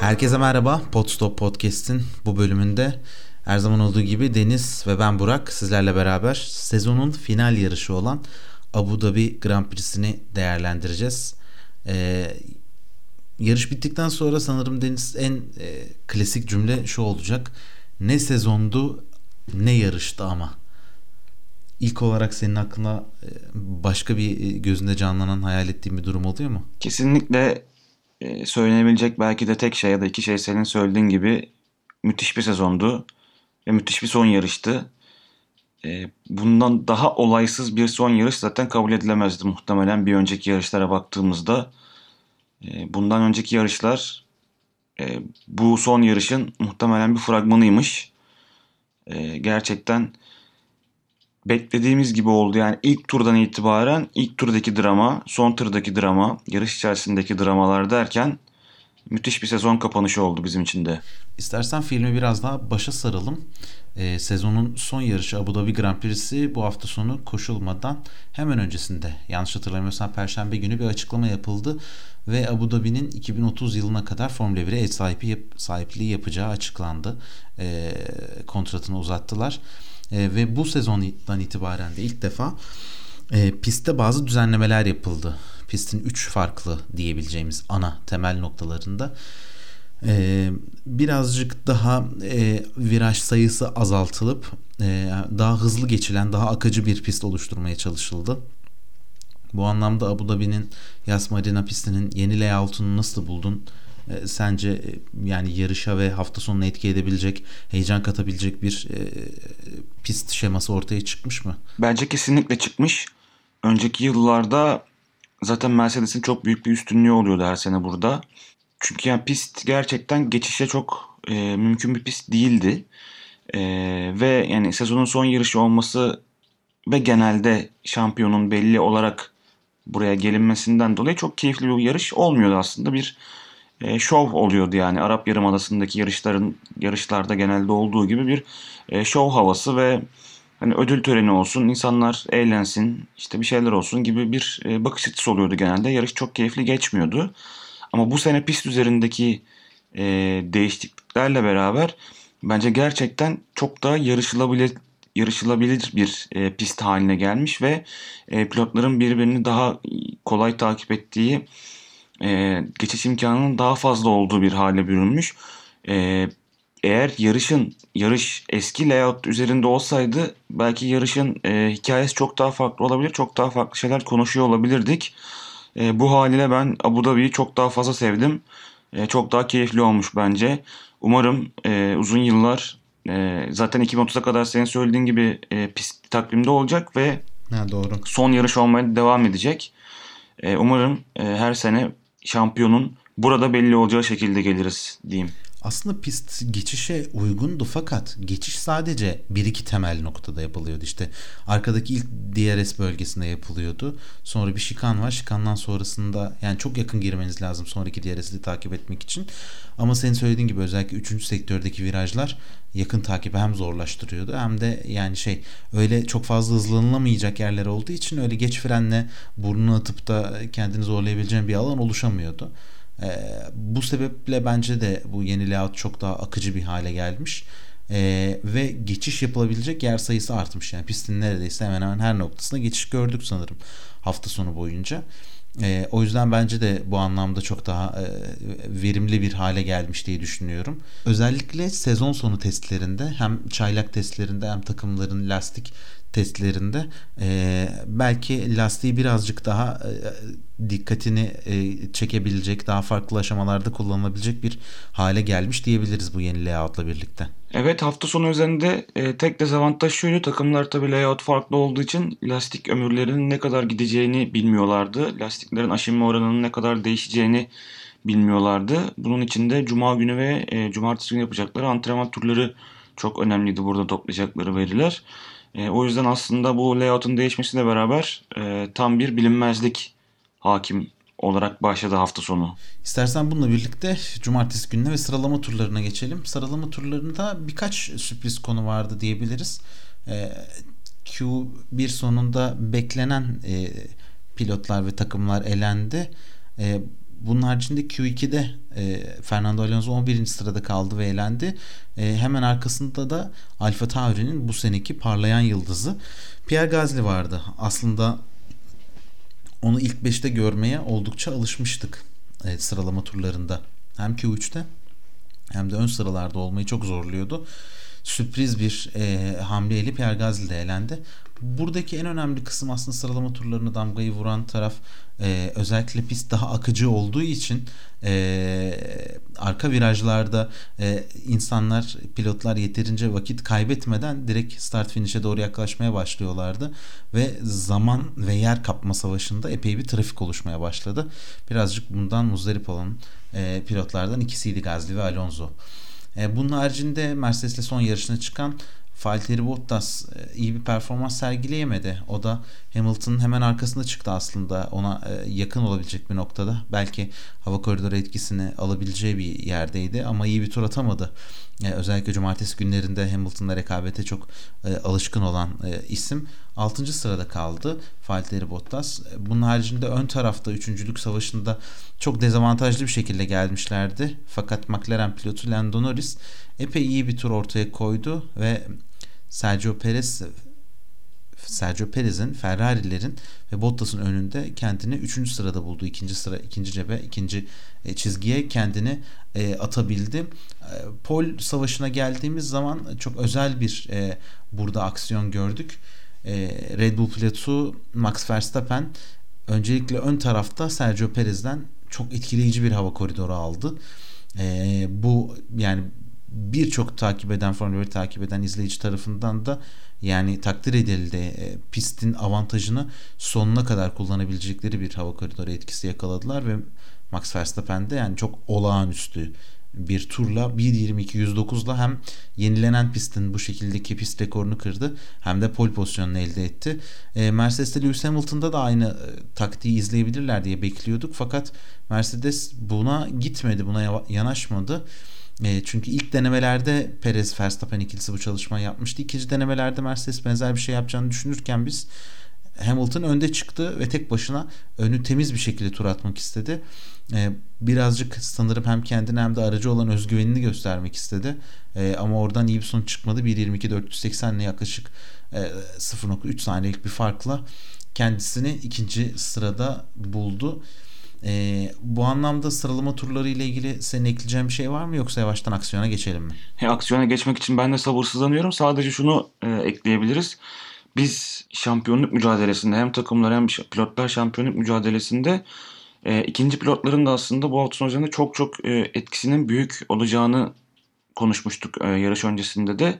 Herkese merhaba. Podstop Podcast'in bu bölümünde her zaman olduğu gibi Deniz ve ben Burak sizlerle beraber sezonun final yarışı olan Abu Dhabi Grand Prix'sini değerlendireceğiz. Ee, yarış bittikten sonra sanırım Deniz en e, klasik cümle şu olacak. Ne sezondu ne yarıştı ama. İlk olarak senin aklına e, başka bir e, gözünde canlanan hayal ettiğin bir durum oluyor mu? Kesinlikle e, söylenebilecek belki de tek şey ya da iki şey senin söylediğin gibi müthiş bir sezondu ve müthiş bir son yarıştı. E, bundan daha olaysız bir son yarış zaten kabul edilemezdi muhtemelen bir önceki yarışlara baktığımızda. E, bundan önceki yarışlar e, bu son yarışın muhtemelen bir fragmanıymış. E, gerçekten beklediğimiz gibi oldu. Yani ilk turdan itibaren ilk turdaki drama, son turdaki drama, yarış içerisindeki dramalar derken müthiş bir sezon kapanışı oldu bizim için de. İstersen filmi biraz daha başa saralım. Ee, sezonun son yarışı Abu Dhabi Grand Prix'si bu hafta sonu koşulmadan hemen öncesinde yanlış hatırlamıyorsam Perşembe günü bir açıklama yapıldı ve Abu Dhabi'nin 2030 yılına kadar Formula 1'e ev sahipliği yapacağı açıklandı. Ee, kontratını uzattılar. E, ve bu sezondan itibaren de ilk defa e, pistte bazı düzenlemeler yapıldı. Pistin 3 farklı diyebileceğimiz ana temel noktalarında e, birazcık daha e, viraj sayısı azaltılıp e, daha hızlı geçilen, daha akıcı bir pist oluşturmaya çalışıldı. Bu anlamda Abu Dhabi'nin Yas Marina pistinin yeni layout'unu nasıl buldun? E, sence e, yani yarışa ve hafta sonuna etki edebilecek, heyecan katabilecek bir e, pist şeması ortaya çıkmış mı? Bence kesinlikle çıkmış. Önceki yıllarda zaten Mercedes'in çok büyük bir üstünlüğü oluyordu her sene burada. Çünkü yani pist gerçekten geçişe çok e, mümkün bir pist değildi. E, ve yani sezonun son yarışı olması ve genelde şampiyonun belli olarak buraya gelinmesinden dolayı çok keyifli bir yarış olmuyordu aslında. Bir e, şov oluyordu yani Arap Yarımadası'ndaki yarışların yarışlarda genelde olduğu gibi bir e, şov havası ve hani ödül töreni olsun, insanlar eğlensin, işte bir şeyler olsun gibi bir e, bakış açısı oluyordu genelde. Yarış çok keyifli geçmiyordu. Ama bu sene pist üzerindeki e, değişikliklerle beraber bence gerçekten çok daha yarışılabilir yarışılabilir bir e, pist haline gelmiş ve e, pilotların birbirini daha kolay takip ettiği e, geçiş imkanının daha fazla olduğu bir hale bürünmüş. E, eğer yarışın yarış eski layout üzerinde olsaydı belki yarışın e, hikayesi çok daha farklı olabilir. Çok daha farklı şeyler konuşuyor olabilirdik. E, bu haliyle ben Abu Dhabi'yi çok daha fazla sevdim. E, çok daha keyifli olmuş bence. Umarım e, uzun yıllar e, zaten 2030'a kadar senin söylediğin gibi e, pist takvimde olacak ve ha, doğru. son yarış olmaya devam edecek. E, umarım e, her sene şampiyonun burada belli olacağı şekilde geliriz diyeyim. Aslında pist geçişe uygundu fakat geçiş sadece bir iki temel noktada yapılıyordu. İşte arkadaki ilk DRS bölgesinde yapılıyordu. Sonra bir şikan var. Şikandan sonrasında yani çok yakın girmeniz lazım sonraki DRS'i takip etmek için. Ama senin söylediğin gibi özellikle 3. sektördeki virajlar yakın takibi hem zorlaştırıyordu hem de yani şey öyle çok fazla hızlanılamayacak yerler olduğu için öyle geç frenle burnunu atıp da kendini zorlayabileceğin bir alan oluşamıyordu. Ee, bu sebeple bence de bu yeni layout çok daha akıcı bir hale gelmiş. Ee, ve geçiş yapılabilecek yer sayısı artmış. Yani pistin neredeyse hemen hemen her noktasına geçiş gördük sanırım hafta sonu boyunca. E, o yüzden bence de bu anlamda çok daha e, verimli bir hale gelmiş diye düşünüyorum. Özellikle sezon sonu testlerinde hem çaylak testlerinde hem takımların lastik testlerinde. E, belki lastiği birazcık daha e, dikkatini e, çekebilecek, daha farklı aşamalarda kullanılabilecek bir hale gelmiş diyebiliriz bu yeni layoutla birlikte. Evet hafta sonu üzerinde e, tek dezavantaj şuydu. Takımlar tabi layout farklı olduğu için lastik ömürlerinin ne kadar gideceğini bilmiyorlardı. Lastiklerin aşınma oranının ne kadar değişeceğini bilmiyorlardı. Bunun için de cuma günü ve e, cumartesi günü yapacakları antrenman turları çok önemliydi burada toplayacakları veriler. E, o yüzden aslında bu layout'un değişmesiyle beraber e, tam bir bilinmezlik hakim olarak başladı hafta sonu. İstersen bununla birlikte cumartesi gününe ve sıralama turlarına geçelim. Sıralama turlarında birkaç sürpriz konu vardı diyebiliriz. E, Q1 sonunda beklenen e, pilotlar ve takımlar elendi. E, bunun haricinde Q2'de e, Fernando Alonso 11. sırada kaldı ve elendi. E, hemen arkasında da Alfa Tauri'nin bu seneki parlayan yıldızı Pierre Gasly vardı. Aslında onu ilk 5'te görmeye oldukça alışmıştık e, sıralama turlarında. Hem Q3'te hem de ön sıralarda olmayı çok zorluyordu. Sürpriz bir e, hamleyle Pierre Gasly de elendi. Buradaki en önemli kısım aslında sıralama turlarına damgayı vuran taraf e, özellikle pist daha akıcı olduğu için e, arka virajlarda e, insanlar pilotlar yeterince vakit kaybetmeden direkt start finish'e doğru yaklaşmaya başlıyorlardı ve zaman ve yer kapma savaşında epey bir trafik oluşmaya başladı. Birazcık bundan muzdarip olan e, pilotlardan ikisiydi Gazli ve Alonso. E, bunun haricinde Mercedes'le son yarışına çıkan Valtteri Bottas e, iyi bir performans sergileyemedi. O da Hamilton'ın hemen arkasında çıktı aslında. Ona e, yakın olabilecek bir noktada. Belki hava koridoru etkisini alabileceği bir yerdeydi ama iyi bir tur atamadı. E, özellikle cumartesi günlerinde Hamilton'la rekabete çok alışkın olan isim 6. sırada kaldı Valtteri Bottas. Bunun haricinde ön tarafta üçüncülük savaşında çok dezavantajlı bir şekilde gelmişlerdi. Fakat McLaren pilotu Lando Norris epey iyi bir tur ortaya koydu ve Sergio Perez Sergio Perez'in Ferrari'lerin ve Bottas'ın önünde kendini 3. sırada buldu. ikinci sıra, ikinci cebe, ikinci e, çizgiye kendini e, atabildi. E, pol savaşına geldiğimiz zaman çok özel bir e, burada aksiyon gördük. Red Bull pilotu Max Verstappen öncelikle ön tarafta Sergio Perez'den çok etkileyici bir hava koridoru aldı. E, bu yani birçok takip eden Formula 1 takip eden izleyici tarafından da yani takdir edildi e, pistin avantajını sonuna kadar kullanabilecekleri bir hava koridoru etkisi yakaladılar ve Max Verstappen de yani çok olağanüstü bir turla 1.22.109'la hem yenilenen pistin bu şekildeki pist rekorunu kırdı hem de pole pozisyonunu elde etti. E, Mercedes'te Lewis Hamilton'da da aynı e, taktiği izleyebilirler diye bekliyorduk fakat Mercedes buna gitmedi, buna yanaşmadı. E, çünkü ilk denemelerde Perez Verstappen ikilisi bu çalışmayı yapmıştı. İkinci denemelerde Mercedes benzer bir şey yapacağını düşünürken biz Hamilton önde çıktı ve tek başına önü temiz bir şekilde tur atmak istedi. Ee, birazcık sanırım hem kendine hem de aracı olan özgüvenini göstermek istedi. Ee, ama oradan iyi bir sonuç çıkmadı. 1.22.480 ile yaklaşık e, 0.3 saniyelik bir farkla kendisini ikinci sırada buldu. E, bu anlamda sıralama turları ile ilgili senin ekleyeceğin bir şey var mı yoksa yavaştan aksiyona geçelim mi? He, aksiyona geçmek için ben de sabırsızlanıyorum. Sadece şunu e, ekleyebiliriz. Biz şampiyonluk mücadelesinde hem takımlar hem pilotlar şampiyonluk mücadelesinde e, ikinci pilotların da aslında bu hafta sonu çok çok e, etkisinin büyük olacağını konuşmuştuk e, yarış öncesinde de.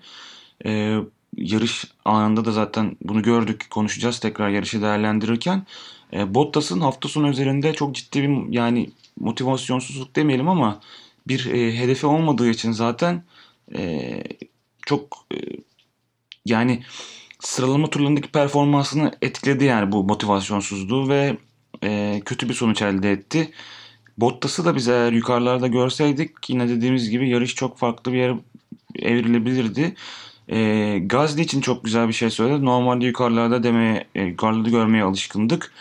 E, yarış anında da zaten bunu gördük konuşacağız tekrar yarışı değerlendirirken. E, Bottas'ın hafta sonu üzerinde çok ciddi bir yani motivasyonsuzluk demeyelim ama bir e, hedefi olmadığı için zaten e, çok e, yani sıralama turlarındaki performansını etkiledi yani bu motivasyonsuzluğu ve e, kötü bir sonuç elde etti. Bottas'ı da biz eğer yukarılarda görseydik yine dediğimiz gibi yarış çok farklı bir yere evrilebilirdi. E, Gazli için çok güzel bir şey söyledi. Normalde yukarılarda demeye, e, yukarılarda görmeye alışkındık.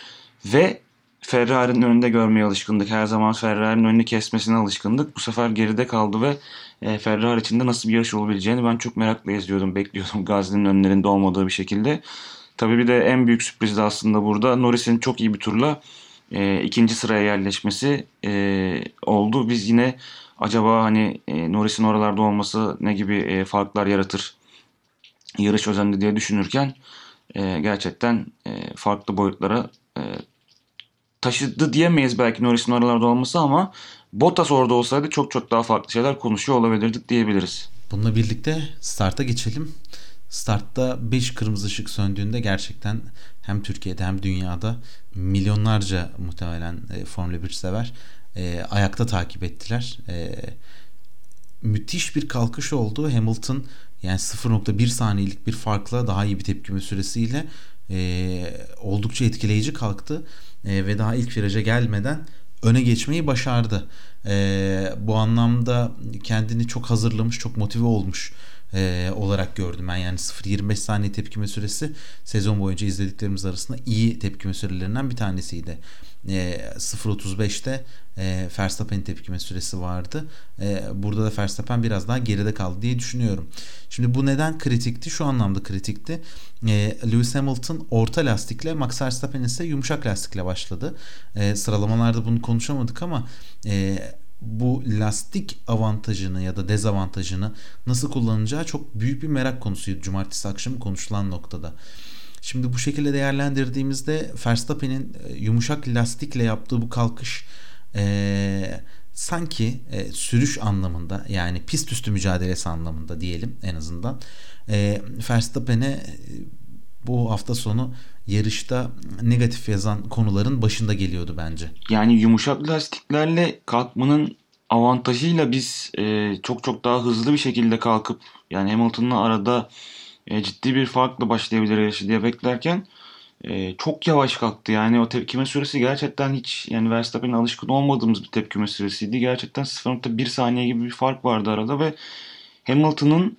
Ve Ferrari'nin önünde görmeye alışkındık. Her zaman Ferrari'nin önünü kesmesine alışkındık. Bu sefer geride kaldı ve e, Ferrari içinde nasıl bir yarış olabileceğini ben çok merakla izliyordum. Bekliyordum Gazli'nin önlerinde olmadığı bir şekilde. Tabii bir de en büyük sürpriz de aslında burada Norris'in çok iyi bir turla e, ikinci sıraya yerleşmesi e, oldu. Biz yine acaba hani e, Norris'in oralarda olması ne gibi e, farklar yaratır yarış özendi diye düşünürken e, gerçekten e, farklı boyutlara e, taşıdı diyemeyiz belki Norris'in oralarda olması ama Bottas orada olsaydı çok çok daha farklı şeyler konuşuyor olabilirdik diyebiliriz. Bununla birlikte starta geçelim. Startta 5 kırmızı ışık söndüğünde gerçekten hem Türkiye'de hem dünyada milyonlarca muhtemelen e, Formula 1 sever e, ayakta takip ettiler. E, müthiş bir kalkış oldu. Hamilton yani 0.1 saniyelik bir farkla daha iyi bir tepkime süresiyle e, oldukça etkileyici kalktı e, ve daha ilk viraja gelmeden öne geçmeyi başardı. E, bu anlamda kendini çok hazırlamış, çok motive olmuş e, olarak gördüm ben. Yani 0.25 saniye tepkime süresi sezon boyunca izlediklerimiz arasında iyi tepkime sürelerinden bir tanesiydi. E, 0.35'te e, Verstappen tepkime süresi vardı. E, burada da Verstappen biraz daha geride kaldı diye düşünüyorum. Şimdi bu neden kritikti? Şu anlamda kritikti. E, Lewis Hamilton orta lastikle Max Verstappen ise yumuşak lastikle başladı. E, sıralamalarda bunu konuşamadık ama e, bu lastik avantajını ya da dezavantajını nasıl kullanacağı çok büyük bir merak konusuydu cumartesi akşamı konuşulan noktada. Şimdi bu şekilde değerlendirdiğimizde Verstappen'in e, yumuşak lastikle yaptığı bu kalkış e, sanki e, sürüş anlamında yani pist üstü mücadelesi anlamında diyelim en azından e, Verstappen'e e, bu hafta sonu yarışta negatif yazan konuların başında geliyordu bence. Yani yumuşak lastiklerle kalkmanın avantajıyla biz e, çok çok daha hızlı bir şekilde kalkıp yani Hamilton'la arada e, ciddi bir farkla başlayabilir yarışı diye beklerken e, çok yavaş kalktı. Yani o tepkime süresi gerçekten hiç yani Verstappen'in alışkın olmadığımız bir tepkime süresiydi. Gerçekten 0.1 saniye gibi bir fark vardı arada ve Hamilton'ın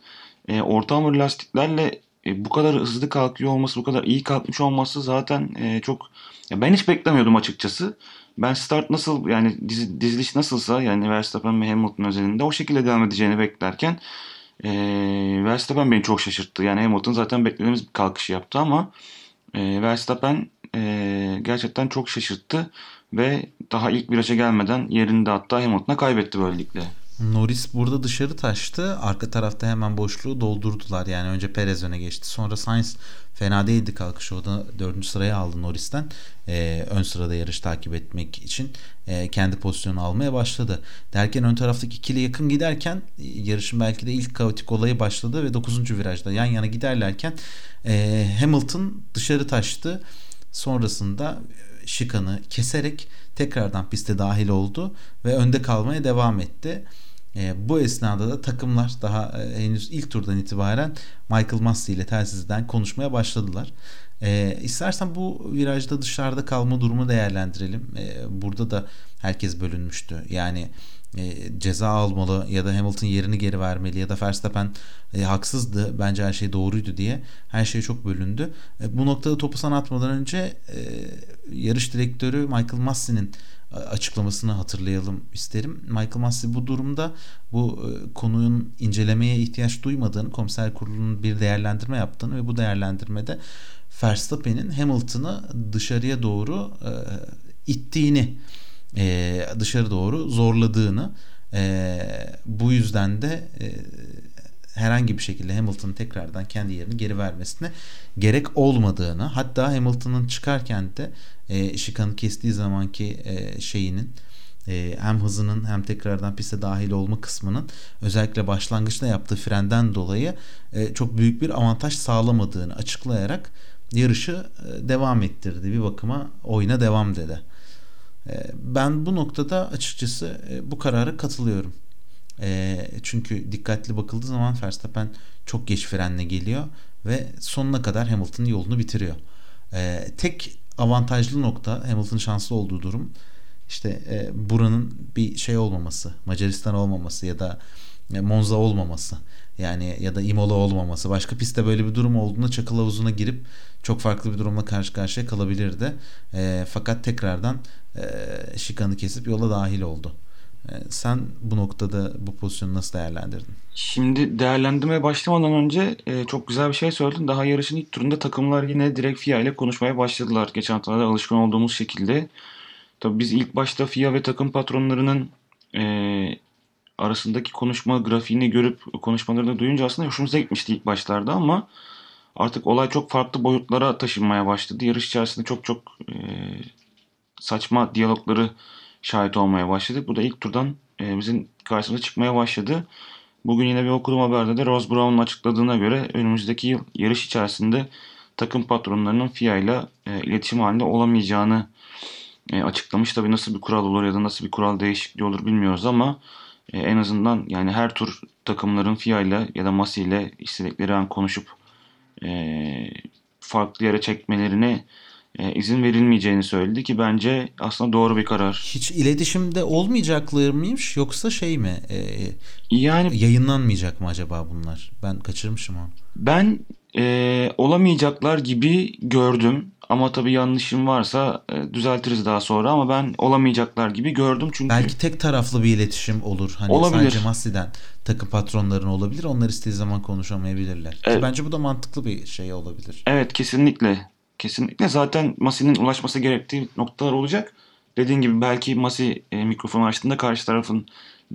e, orta hamur lastiklerle e, bu kadar hızlı kalkıyor olması, bu kadar iyi kalkmış olması zaten e, çok ya ben hiç beklemiyordum açıkçası. Ben start nasıl yani dizi, diziliş nasılsa yani Verstappen ve Hamilton özelinde o şekilde devam edeceğini beklerken e, Verstappen beni çok şaşırttı. Yani Hamilton zaten beklediğimiz bir kalkış yaptı ama e, Verstappen e, gerçekten çok şaşırttı ve daha ilk viraja gelmeden yerinde hatta Hamilton'a kaybetti böylelikle. Norris burada dışarı taştı. Arka tarafta hemen boşluğu doldurdular. Yani önce Perez öne geçti. Sonra Sainz fena değildi kalkış. O da dördüncü sıraya aldı Norris'ten. Ee, ön sırada yarış takip etmek için e, kendi pozisyonu almaya başladı. Derken ön taraftaki ikili yakın giderken yarışın belki de ilk kaotik olayı başladı ve 9. virajda yan yana giderlerken e, Hamilton dışarı taştı. Sonrasında şikanı keserek tekrardan piste dahil oldu ve önde kalmaya devam etti. E, bu esnada da takımlar daha e, henüz ilk turdan itibaren Michael Massey ile telsizden konuşmaya başladılar. E, istersen bu virajda dışarıda kalma durumu değerlendirelim. E, burada da herkes bölünmüştü. Yani e, ceza almalı ya da Hamilton yerini geri vermeli ya da Verstappen e, haksızdı bence her şey doğruydu diye her şey çok bölündü. E, bu noktada topu sana atmadan önce e, yarış direktörü Michael Massey'nin açıklamasını hatırlayalım isterim. Michael Massey bu durumda bu e, konunun incelemeye ihtiyaç duymadığını, komiser kurulunun bir değerlendirme yaptığını ve bu değerlendirmede Verstappen'in Hamilton'ı dışarıya doğru e, ittiğini, e, dışarı doğru zorladığını, e, bu yüzden de e, herhangi bir şekilde Hamilton'ın tekrardan kendi yerini geri vermesine gerek olmadığını hatta Hamilton'ın çıkarken de e, şikanı kestiği zamanki e, şeyinin e, hem hızının hem tekrardan piste dahil olma kısmının özellikle başlangıçta yaptığı frenden dolayı e, çok büyük bir avantaj sağlamadığını açıklayarak yarışı e, devam ettirdi. Bir bakıma oyuna devam dedi. E, ben bu noktada açıkçası e, bu karara katılıyorum. E, çünkü dikkatli bakıldığı zaman Verstappen çok geç frenle geliyor ve sonuna kadar Hamilton'ın yolunu bitiriyor. E, tek avantajlı nokta Hamilton'ın şanslı olduğu durum işte e, buranın bir şey olmaması, Macaristan olmaması ya da e, Monza olmaması. Yani ya da Imola olmaması. Başka pistte böyle bir durum olduğunda çakıl havuzuna girip çok farklı bir durumla karşı karşıya kalabilirdi. E, fakat tekrardan e, şikanı kesip yola dahil oldu. E, sen bu noktada bu pozisyonu nasıl değerlendirdin? Şimdi değerlendirmeye başlamadan önce e, çok güzel bir şey söyledin. Daha yarışın ilk turunda takımlar yine direkt FIA ile konuşmaya başladılar. Geçen haftalarda alışkın olduğumuz şekilde. Tabii biz ilk başta FIA ve takım patronlarının e, arasındaki konuşma grafiğini görüp konuşmalarını duyunca aslında hoşumuza gitmişti ilk başlarda ama artık olay çok farklı boyutlara taşınmaya başladı. Yarış içerisinde çok çok e, saçma diyalogları şahit olmaya başladık. Bu da ilk turdan e, bizim karşımıza çıkmaya başladı. Bugün yine bir okudum haberde de Rose Brown'un açıkladığına göre önümüzdeki yıl yarış içerisinde takım patronlarının FIA ile e, iletişim halinde olamayacağını e, açıklamış. Tabii nasıl bir kural olur ya da nasıl bir kural değişikliği olur bilmiyoruz ama e, en azından yani her tur takımların FIA ile ya da MASI ile istedikleri an konuşup e, farklı yere çekmelerine e, izin verilmeyeceğini söyledi ki bence aslında doğru bir karar. Hiç iletişimde olmayacaklar mıymış yoksa şey mi? E, yani yayınlanmayacak mı acaba bunlar? Ben kaçırmışım onu. Ben e, olamayacaklar gibi gördüm. Ama tabii yanlışım varsa e, düzeltiriz daha sonra ama ben olamayacaklar gibi gördüm çünkü belki tek taraflı bir iletişim olur. Hani olabilir. sadece Massi'den takım patronların olabilir. Onlar istediği zaman konuşamayabilirler. Evet. Ki bence bu da mantıklı bir şey olabilir. Evet kesinlikle. Kesinlikle zaten Masi'nin ulaşması gerektiği noktalar olacak. Dediğin gibi belki Masi e, mikrofonu açtığında karşı tarafın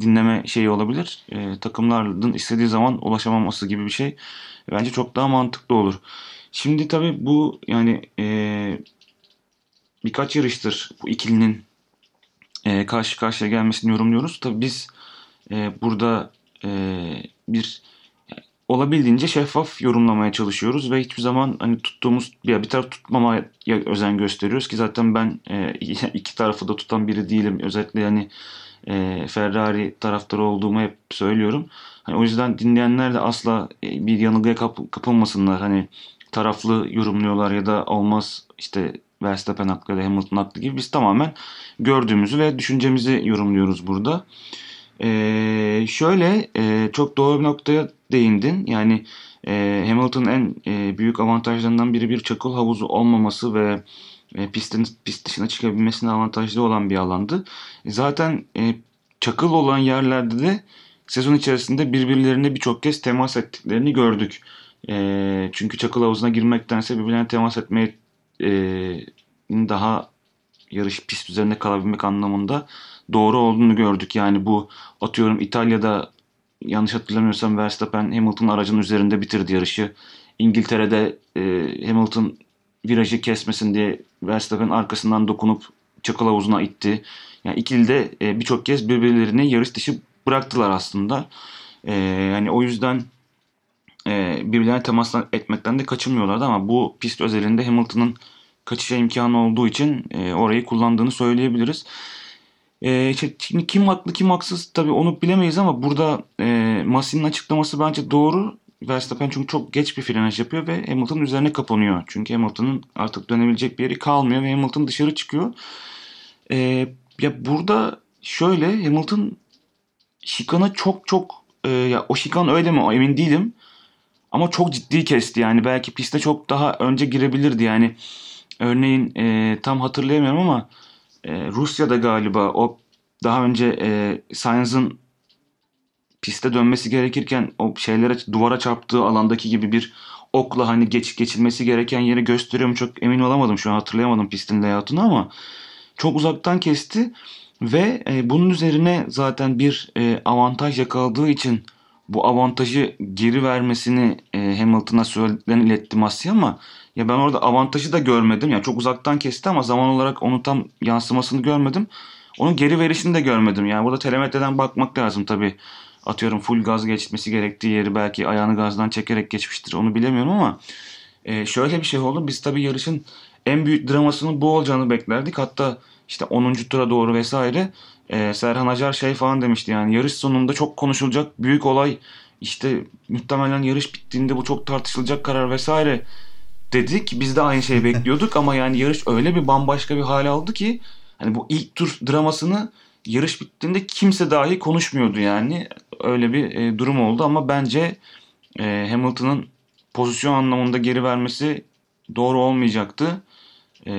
dinleme şeyi olabilir. E, takımların istediği zaman ulaşamaması gibi bir şey. Bence çok daha mantıklı olur. Şimdi tabii bu yani e, birkaç yarıştır bu ikilinin e, karşı karşıya gelmesini yorumluyoruz. Tabii biz e, burada e, bir olabildiğince şeffaf yorumlamaya çalışıyoruz ve hiçbir zaman hani tuttuğumuz bir, bir taraf tutmamaya özen gösteriyoruz ki zaten ben e, iki tarafı da tutan biri değilim. Özellikle yani e, Ferrari taraftarı olduğumu hep söylüyorum. Hani o yüzden dinleyenler de asla e, bir yanılgıya kap, kapılmasınlar. Hani taraflı yorumluyorlar ya da olmaz işte Verstappen haklı ya da Hamilton haklı gibi biz tamamen gördüğümüzü ve düşüncemizi yorumluyoruz burada. Ee, şöyle e, çok doğru bir noktaya değindin. Yani e, Hamilton'ın en e, büyük avantajlarından biri bir çakıl havuzu olmaması ve e, pistin pist dışına çıkabilmesine avantajlı olan bir alandı. E, zaten e, çakıl olan yerlerde de sezon içerisinde birbirlerine birçok kez temas ettiklerini gördük. E, çünkü çakıl havuzuna girmektense birbirlerine temas etmeye e, daha yarış pist üzerinde kalabilmek anlamında doğru olduğunu gördük. Yani bu atıyorum İtalya'da yanlış hatırlamıyorsam Verstappen Hamilton aracın üzerinde bitirdi yarışı. İngiltere'de e, Hamilton virajı kesmesin diye Verstappen arkasından dokunup çakıl havuzuna itti. Yani ikili de e, birçok kez birbirlerini yarış dışı bıraktılar aslında. E, yani o yüzden e, birbirlerine temas etmekten de kaçınmıyorlardı ama bu pist özelinde Hamilton'ın kaçışa imkanı olduğu için e, orayı kullandığını söyleyebiliriz. E, şimdi kim haklı kim haksız tabii onu bilemeyiz ama burada e, Masi'nin açıklaması bence doğru. Verstappen çünkü çok geç bir frenaj yapıyor ve Hamilton üzerine kapanıyor. Çünkü Hamilton'ın artık dönebilecek bir yeri kalmıyor ve Hamilton dışarı çıkıyor. E, ya burada şöyle Hamilton şikana çok çok e, ya o şikan öyle mi emin değilim. Ama çok ciddi kesti yani belki piste çok daha önce girebilirdi yani. Örneğin e, tam hatırlayamıyorum ama e, Rusya'da galiba o daha önce e, Sainz'ın piste dönmesi gerekirken o şeylere duvara çarptığı alandaki gibi bir okla hani geç geçilmesi gereken yeri gösteriyorum çok emin olamadım. Şu an hatırlayamadım pistin layout'unu ama çok uzaktan kesti ve e, bunun üzerine zaten bir e, avantaj yakaladığı için bu avantajı geri vermesini e, Hamilton'a söylediklerini iletti Masi ama ya ben orada avantajı da görmedim. Yani çok uzaktan kesti ama zaman olarak onu tam yansımasını görmedim. Onun geri verişini de görmedim. Yani burada telemetreden bakmak lazım tabii. Atıyorum full gaz geçmesi gerektiği yeri belki ayağını gazdan çekerek geçmiştir. Onu bilemiyorum ama e, şöyle bir şey oldu. Biz tabii yarışın en büyük dramasının bu olacağını beklerdik. Hatta işte 10. tura doğru vesaire e, Serhan Acar şey falan demişti yani yarış sonunda çok konuşulacak büyük olay işte muhtemelen yarış bittiğinde bu çok tartışılacak karar vesaire dedik. Biz de aynı şeyi bekliyorduk ama yani yarış öyle bir bambaşka bir hale aldı ki hani bu ilk tur dramasını yarış bittiğinde kimse dahi konuşmuyordu yani. Öyle bir e, durum oldu ama bence e, Hamilton'ın pozisyon anlamında geri vermesi doğru olmayacaktı. E,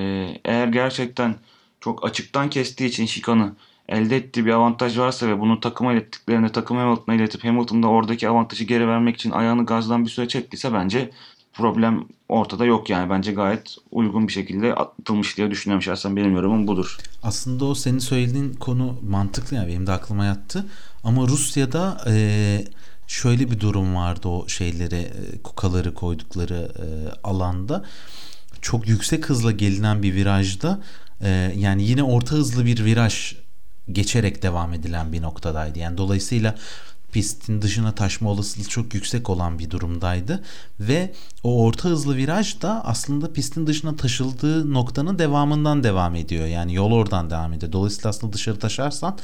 eğer gerçekten çok açıktan kestiği için şikanı elde ettiği bir avantaj varsa ve bunu takıma ilettiklerinde takım Hamilton'a iletip Hamilton da oradaki avantajı geri vermek için ayağını gazdan bir süre çektiyse bence problem ortada yok yani. Bence gayet uygun bir şekilde atılmış diye düşünüyorum şahsen benim yorumum budur. Aslında o senin söylediğin konu mantıklı yani benim de aklıma yattı. Ama Rusya'da e, şöyle bir durum vardı o şeyleri e, kukaları koydukları e, alanda çok yüksek hızla gelinen bir virajda e, yani yine orta hızlı bir viraj geçerek devam edilen bir noktadaydı. Yani dolayısıyla pistin dışına taşma olasılığı çok yüksek olan bir durumdaydı ve o orta hızlı viraj da aslında pistin dışına taşıldığı noktanın devamından devam ediyor. Yani yol oradan devam ediyor. Dolayısıyla aslında dışarı taşarsan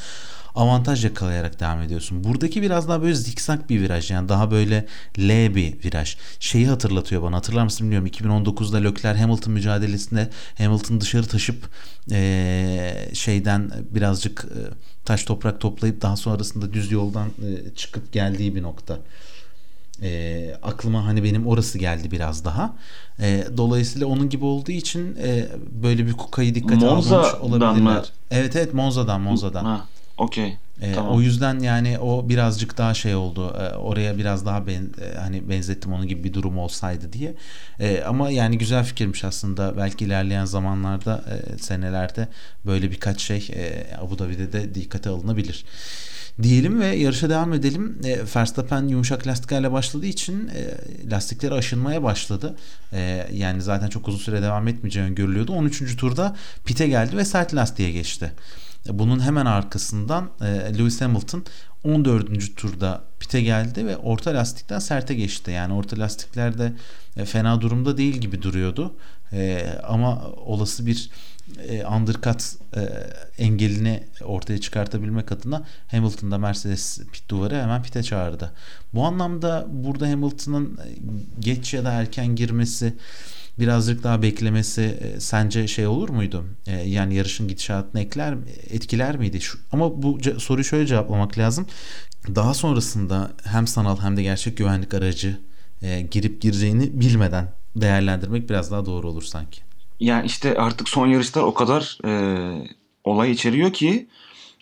avantaj yakalayarak devam ediyorsun. Buradaki biraz daha böyle zikzak bir viraj yani daha böyle L bir viraj. Şeyi hatırlatıyor bana hatırlar mısın bilmiyorum 2019'da Leclerc Hamilton mücadelesinde Hamilton dışarı taşıp ee, şeyden birazcık e, taş toprak toplayıp daha sonrasında düz yoldan e, çıkıp geldiği bir nokta. E, aklıma hani benim orası geldi biraz daha. E, dolayısıyla onun gibi olduğu için e, böyle bir kukayı dikkate almış olabilirler. Mı? Evet evet Monza'dan Monza'dan. Ha. Okey. E, tamam. O yüzden yani o birazcık daha şey oldu. E, oraya biraz daha ben e, hani benzettim onun gibi bir durum olsaydı diye. E, ama yani güzel fikirmiş aslında. Belki ilerleyen zamanlarda e, senelerde böyle birkaç şey e, Abu Dhabi'de de dikkate alınabilir diyelim ve yarışa devam edelim. E, Verstappen yumuşak lastiklerle başladığı için e, lastikleri aşınmaya başladı. E, yani zaten çok uzun süre devam etmeyeceği öngörülüyordu. 13. turda pite geldi ve sert lastiğe geçti. Bunun hemen arkasından e, Lewis Hamilton 14. turda pite geldi ve orta lastikten serte geçti. Yani orta lastiklerde e, fena durumda değil gibi duruyordu. E, ama olası bir e, undercut e, engelini ortaya çıkartabilmek adına Hamilton da Mercedes pit duvarı hemen pite çağırdı. Bu anlamda burada Hamilton'ın geç ya da erken girmesi birazcık daha beklemesi e, sence şey olur muydu? E, yani yarışın gidişatını ekler etkiler miydi? Ama bu soruyu şöyle cevaplamak lazım. Daha sonrasında hem sanal hem de gerçek güvenlik aracı e, girip gireceğini bilmeden değerlendirmek biraz daha doğru olur sanki. Yani işte artık son yarışlar o kadar e, olay içeriyor ki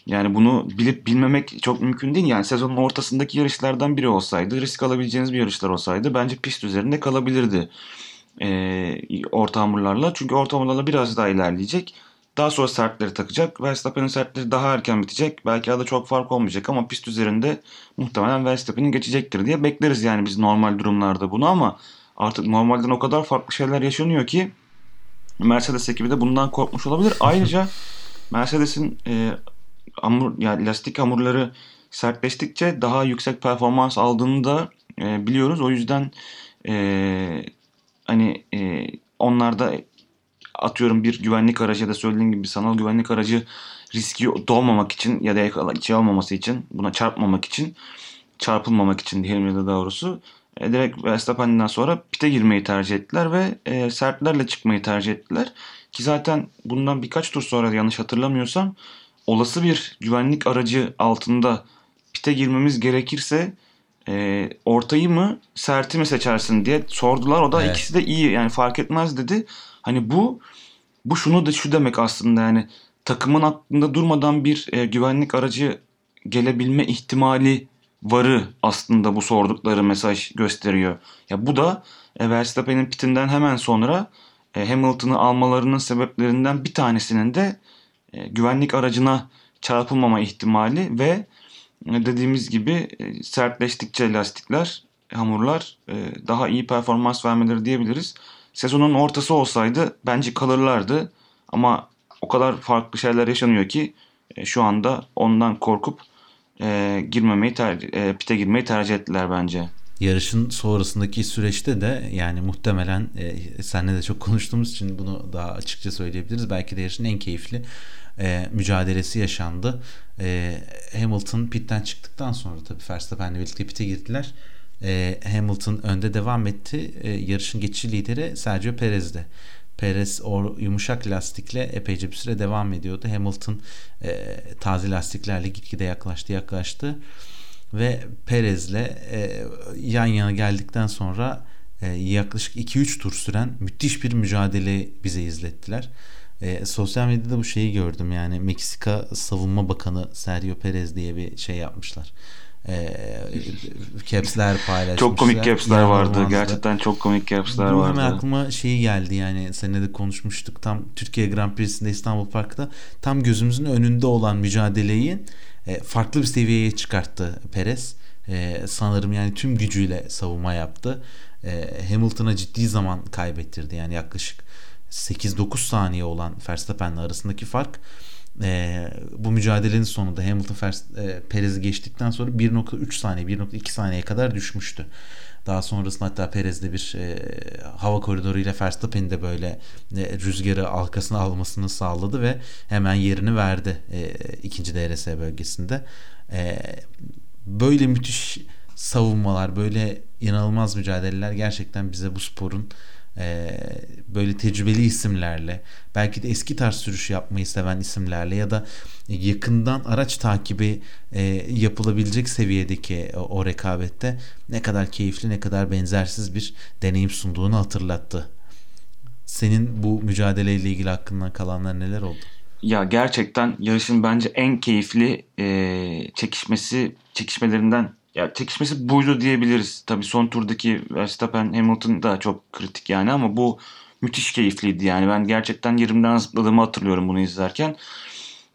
yani bunu bilip bilmemek çok mümkün değil. Yani sezonun ortasındaki yarışlardan biri olsaydı, risk alabileceğiniz bir yarışlar olsaydı bence pist üzerinde kalabilirdi e, orta hamurlarla. Çünkü orta hamurlarla biraz daha ilerleyecek. Daha sonra sertleri takacak. Verstappen'in sertleri daha erken bitecek. Belki arada çok fark olmayacak ama pist üzerinde muhtemelen Verstappen'in geçecektir diye bekleriz yani biz normal durumlarda bunu ama artık normalden o kadar farklı şeyler yaşanıyor ki Mercedes ekibi de bundan korkmuş olabilir. Ayrıca Mercedes'in e, hamur yani lastik hamurları sertleştikçe daha yüksek performans aldığını da e, biliyoruz. O yüzden e, hani e, onlarda atıyorum bir güvenlik aracı ya da söylediğim gibi sanal güvenlik aracı riski doğmamak için ya da içe olmaması için buna çarpmamak için çarpılmamak için diyelim ya da doğrusu e, direkt Verstappen'den sonra pite girmeyi tercih ettiler ve e, sertlerle çıkmayı tercih ettiler. Ki zaten bundan birkaç tur sonra yanlış hatırlamıyorsam olası bir güvenlik aracı altında pite girmemiz gerekirse e, ortayı mı serti mi seçersin diye sordular. O da evet. ikisi de iyi yani fark etmez dedi. Hani bu bu şunu da şu demek aslında yani takımın aklında durmadan bir e, güvenlik aracı gelebilme ihtimali varı aslında bu sordukları mesaj gösteriyor. Ya bu da e, Verstappen'in pitinden hemen sonra e, Hamilton'ı almalarının sebeplerinden bir tanesinin de e, güvenlik aracına çarpılmama ihtimali ve dediğimiz gibi e, sertleştikçe lastikler, hamurlar e, daha iyi performans vermeleri diyebiliriz. Sezonun ortası olsaydı bence kalırlardı ama o kadar farklı şeyler yaşanıyor ki e, şu anda ondan korkup girmemeyi ter, pite girmeyi tercih ettiler bence. Yarışın sonrasındaki süreçte de yani muhtemelen e, seninle de çok konuştuğumuz için bunu daha açıkça söyleyebiliriz. Belki de yarışın en keyifli e, mücadelesi yaşandı. E, Hamilton pitten çıktıktan sonra tabii Verstappen'le birlikte pite girdiler. E, Hamilton önde devam etti. E, yarışın geçici lideri Sergio Perez'di. Perez o yumuşak lastikle epeyce bir süre devam ediyordu. Hamilton e, taze lastiklerle gitgide yaklaştı yaklaştı ve Perez'le e, yan yana geldikten sonra e, yaklaşık 2-3 tur süren müthiş bir mücadele bize izlettiler. E, sosyal medyada bu şeyi gördüm yani Meksika Savunma Bakanı Sergio Perez diye bir şey yapmışlar. E, caps'ler paylaşmışlar. Çok komik caps'ler vardı. Gerçekten çok komik caps'ler vardı. Hemen aklıma şeyi geldi yani seninle de konuşmuştuk. Tam Türkiye Grand Prix'sinde İstanbul Park'ta tam gözümüzün önünde olan mücadeleyi e, farklı bir seviyeye çıkarttı Perez. e, sanırım yani tüm gücüyle savunma yaptı. E, Hamilton'a ciddi zaman kaybettirdi. Yani yaklaşık 8-9 saniye olan Verstappen'le arasındaki fark e, bu mücadelenin sonunda Hamilton Verst, e, Perez'i geçtikten sonra 1.3 saniye 1.2 saniyeye kadar düşmüştü. Daha sonrasında hatta Perez de bir e, hava koridoruyla Verstappen'i de böyle e, rüzgarı arkasına almasını sağladı ve hemen yerini verdi e, ikinci DRS bölgesinde. E, böyle müthiş savunmalar, böyle inanılmaz mücadeleler gerçekten bize bu sporun e, böyle tecrübeli isimlerle belki de eski tarz sürüş yapmayı seven isimlerle ya da yakından araç takibi e, yapılabilecek seviyedeki o, o rekabette ne kadar keyifli ne kadar benzersiz bir deneyim sunduğunu hatırlattı. Senin bu mücadeleyle ilgili hakkından kalanlar neler oldu? Ya gerçekten yarışın bence en keyifli e, çekişmesi çekişmelerinden ya çekişmesi buydu diyebiliriz. Tabii son turdaki Verstappen Hamilton da çok kritik yani ama bu müthiş keyifliydi yani. Ben gerçekten yerimden zıpladığımı hatırlıyorum bunu izlerken.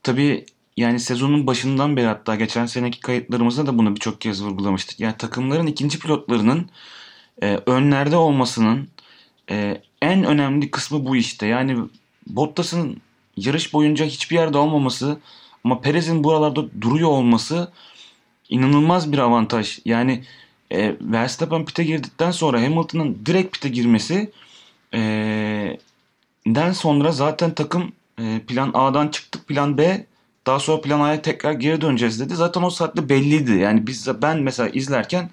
Tabii yani sezonun başından beri hatta geçen seneki kayıtlarımızda da bunu birçok kez vurgulamıştık. Yani takımların ikinci pilotlarının e, önlerde olmasının e, en önemli kısmı bu işte. Yani Bottas'ın yarış boyunca hiçbir yerde olmaması ama Perez'in buralarda duruyor olması inanılmaz bir avantaj. Yani e, Verstappen pite girdikten sonra Hamilton'ın direkt pite girmesi e, den sonra zaten takım e, plan A'dan çıktık plan B daha sonra plan A'ya tekrar geri döneceğiz dedi. Zaten o saatte belliydi. Yani biz ben mesela izlerken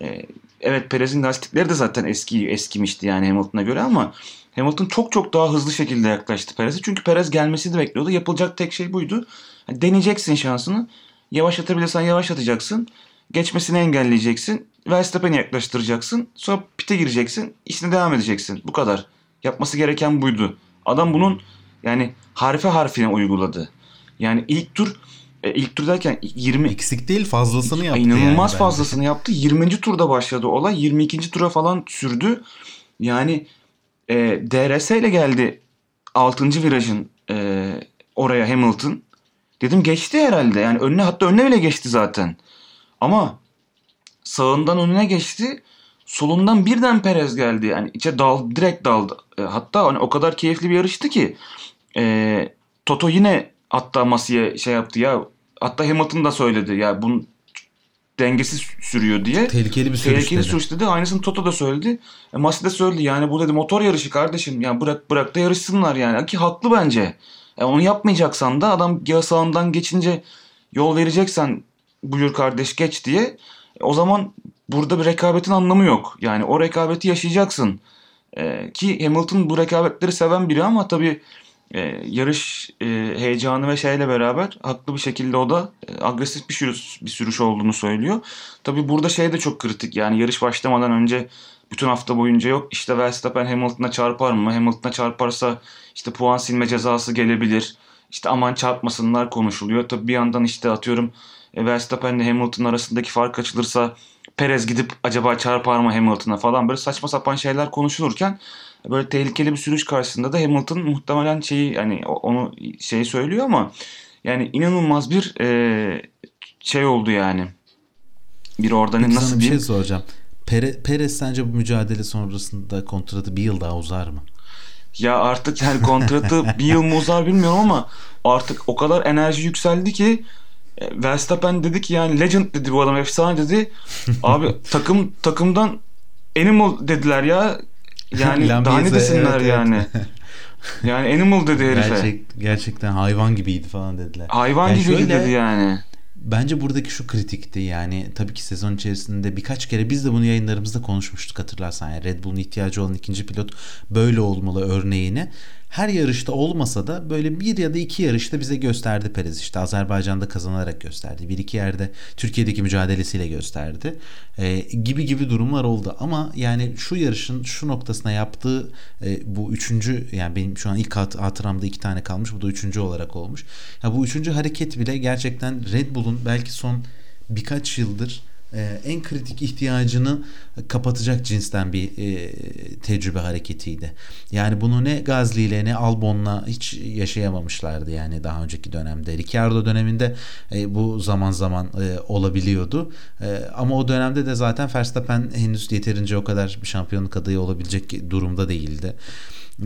e, evet Perez'in lastikleri de zaten eski eskimişti yani Hamilton'a göre ama Hamilton çok çok daha hızlı şekilde yaklaştı Perez'e. Çünkü Perez gelmesini bekliyordu. Yapılacak tek şey buydu. Yani deneyeceksin şansını. Yavaşlatabilirsen yavaşlatacaksın. Geçmesini engelleyeceksin. Verstappen'i yaklaştıracaksın. Sonra pite gireceksin. İşine devam edeceksin. Bu kadar. Yapması gereken buydu. Adam bunun yani harfe harfine uyguladı. Yani ilk tur e, ilk tur derken 20 eksik değil fazlasını yaptı. İnanılmaz yani fazlasını bence. yaptı. 20. turda başladı olay. 22. tura falan sürdü. Yani e, DRS ile geldi 6. virajın e, oraya Hamilton. Dedim geçti herhalde. Yani önüne hatta önüne bile geçti zaten. Ama sağından önüne geçti. Solundan birden Perez geldi. Yani içe dal direkt daldı. E, hatta hani o kadar keyifli bir yarıştı ki e, Toto yine hatta Masi'ye şey yaptı ya. Hatta Hamilton da söyledi ya bunun dengesiz sürüyor diye. Tehlikeli bir sürüş Tehlikeli dedi. sürüş dedi. Aynısını Toto da söyledi. E, Masi de söyledi yani bu dedi motor yarışı kardeşim. Yani bırak bırak da yarışsınlar yani. Ki haklı bence. E, onu yapmayacaksan da adam ya sağından geçince yol vereceksen buyur kardeş geç diye. E, o zaman burada bir rekabetin anlamı yok. Yani o rekabeti yaşayacaksın. E, ki Hamilton bu rekabetleri seven biri ama tabii e, yarış e, heyecanı ve şeyle beraber haklı bir şekilde o da e, agresif bir sürüş, bir sürüş olduğunu söylüyor. Tabii burada şey de çok kritik yani yarış başlamadan önce bütün hafta boyunca yok işte Verstappen Hamilton'a çarpar mı? Hamilton'a çarparsa işte puan silme cezası gelebilir. İşte aman çarpmasınlar konuşuluyor. Tabii bir yandan işte atıyorum e, Verstappen ile Hamilton arasındaki fark açılırsa Perez gidip acaba çarpar mı Hamilton'a falan böyle saçma sapan şeyler konuşulurken böyle tehlikeli bir sürüş karşısında da Hamilton muhtemelen şeyi hani onu şey söylüyor ama yani inanılmaz bir e, şey oldu yani. Bir orada nasıl bir şey soracağım. Pere, Perez sence bu mücadele sonrasında kontratı bir yıl daha uzar mı? Ya artık yani kontratı bir yıl mı uzar bilmiyorum ama artık o kadar enerji yükseldi ki e, Verstappen dedi ki yani legend dedi bu adam efsane dedi. Abi takım takımdan animal dediler ya. Yani daha ne desinler evet, yani. Yani animal dedi herife. Gerçek, gerçekten hayvan gibiydi falan dediler. Hayvan Yani gibi şöyle- dedi yani. Bence buradaki şu kritikti yani tabii ki sezon içerisinde birkaç kere biz de bunu yayınlarımızda konuşmuştuk hatırlarsan. Yani Red Bull'un ihtiyacı olan ikinci pilot böyle olmalı örneğini her yarışta olmasa da böyle bir ya da iki yarışta bize gösterdi Perez işte Azerbaycan'da kazanarak gösterdi. Bir iki yerde Türkiye'deki mücadelesiyle gösterdi. Ee, gibi gibi durumlar oldu ama yani şu yarışın şu noktasına yaptığı e, bu üçüncü yani benim şu an ilk hat- hatıramda iki tane kalmış bu da üçüncü olarak olmuş. Ya bu üçüncü hareket bile gerçekten Red Bull'un belki son birkaç yıldır e, en kritik ihtiyacını kapatacak cinsten bir e, tecrübe hareketiydi. Yani bunu ne Gazli ile ne Albon'la hiç yaşayamamışlardı yani daha önceki dönemde. Ricardo döneminde e, bu zaman zaman e, olabiliyordu. E, ama o dönemde de zaten Verstappen henüz yeterince o kadar bir şampiyonluk adayı olabilecek durumda değildi.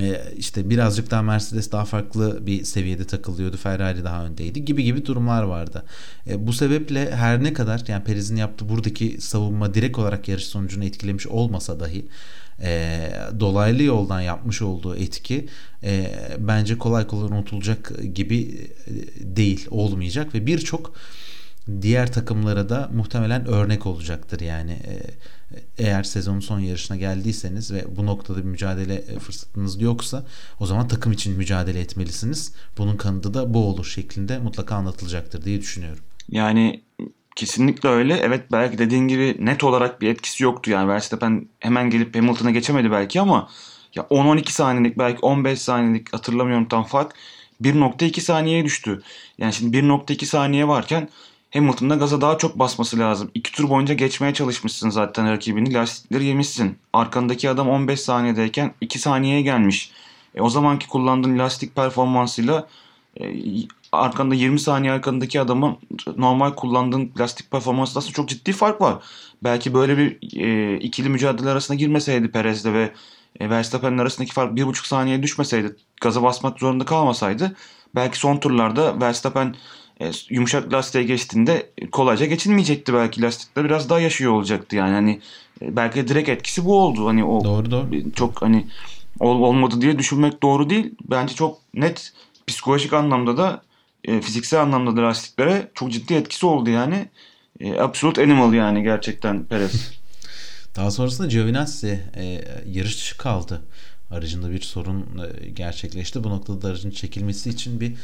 E, işte birazcık daha Mercedes daha farklı bir seviyede takılıyordu. Ferrari daha öndeydi gibi gibi durumlar vardı. E, bu sebeple her ne kadar yani Perez'in yaptığı buradaki savunma direkt olarak yarış sonucunu etkilemiş olmasa dahi e, dolaylı yoldan yapmış olduğu etki e, bence kolay kolay unutulacak gibi e, değil, olmayacak ve birçok diğer takımlara da muhtemelen örnek olacaktır yani e, eğer sezonun son yarışına geldiyseniz ve bu noktada bir mücadele e, fırsatınız yoksa o zaman takım için mücadele etmelisiniz. Bunun kanıtı da bu olur şeklinde mutlaka anlatılacaktır diye düşünüyorum. Yani kesinlikle öyle. Evet belki dediğin gibi net olarak bir etkisi yoktu. Yani Verstappen hemen gelip Hamilton'a geçemedi belki ama ya 10-12 saniyelik belki 15 saniyelik hatırlamıyorum tam fark 1.2 saniyeye düştü. Yani şimdi 1.2 saniye varken Hamilton'da gaza daha çok basması lazım. İki tur boyunca geçmeye çalışmışsın zaten rakibini. Lastikleri yemişsin. Arkandaki adam 15 saniyedeyken 2 saniyeye gelmiş. E, o zamanki kullandığın lastik performansıyla e, arkanda 20 saniye arkandaki adamın normal kullandığın lastik performansı aslında çok ciddi fark var. Belki böyle bir e, ikili mücadele arasına girmeseydi Perez'le ve e, Verstappen'in arasındaki fark 1,5 saniye düşmeseydi, gaza basmak zorunda kalmasaydı belki son turlarda Verstappen e, yumuşak lastiğe geçtiğinde kolayca geçilmeyecekti belki lastikler biraz daha yaşıyor olacaktı yani hani e, belki direkt etkisi bu oldu hani o doğru, doğru. çok hani ol, olmadı diye düşünmek doğru değil bence çok net psikolojik anlamda da e, fiziksel anlamda da lastiklere çok ciddi etkisi oldu yani e, absolute animal yani gerçekten Perez. Daha sonrasında Giovinazzi e, yarış dışı kaldı. Aracında bir sorun e, gerçekleşti. Bu noktada da aracın çekilmesi için bir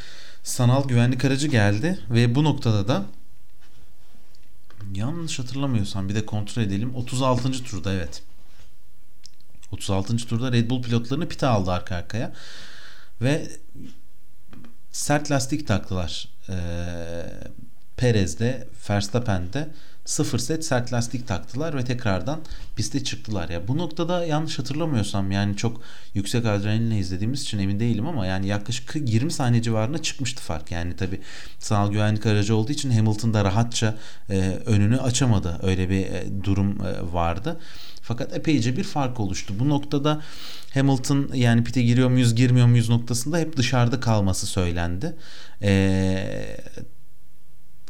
sanal güvenlik aracı geldi ve bu noktada da yanlış hatırlamıyorsam bir de kontrol edelim. 36. turda evet. 36. turda Red Bull pilotlarını pite aldı arka arkaya. Ve sert lastik taktılar. Ee, Perez'de, Verstappen'de sıfır set sert lastik taktılar ve tekrardan piste çıktılar. Ya bu noktada yanlış hatırlamıyorsam yani çok yüksek adrenalinle izlediğimiz için emin değilim ama yani yaklaşık 20 saniye civarında çıkmıştı fark. Yani tabi sanal güvenlik aracı olduğu için Hamilton da rahatça e, önünü açamadı. Öyle bir e, durum e, vardı. Fakat epeyce bir fark oluştu. Bu noktada Hamilton yani pite giriyor muyuz girmiyor muyuz noktasında hep dışarıda kalması söylendi. Eee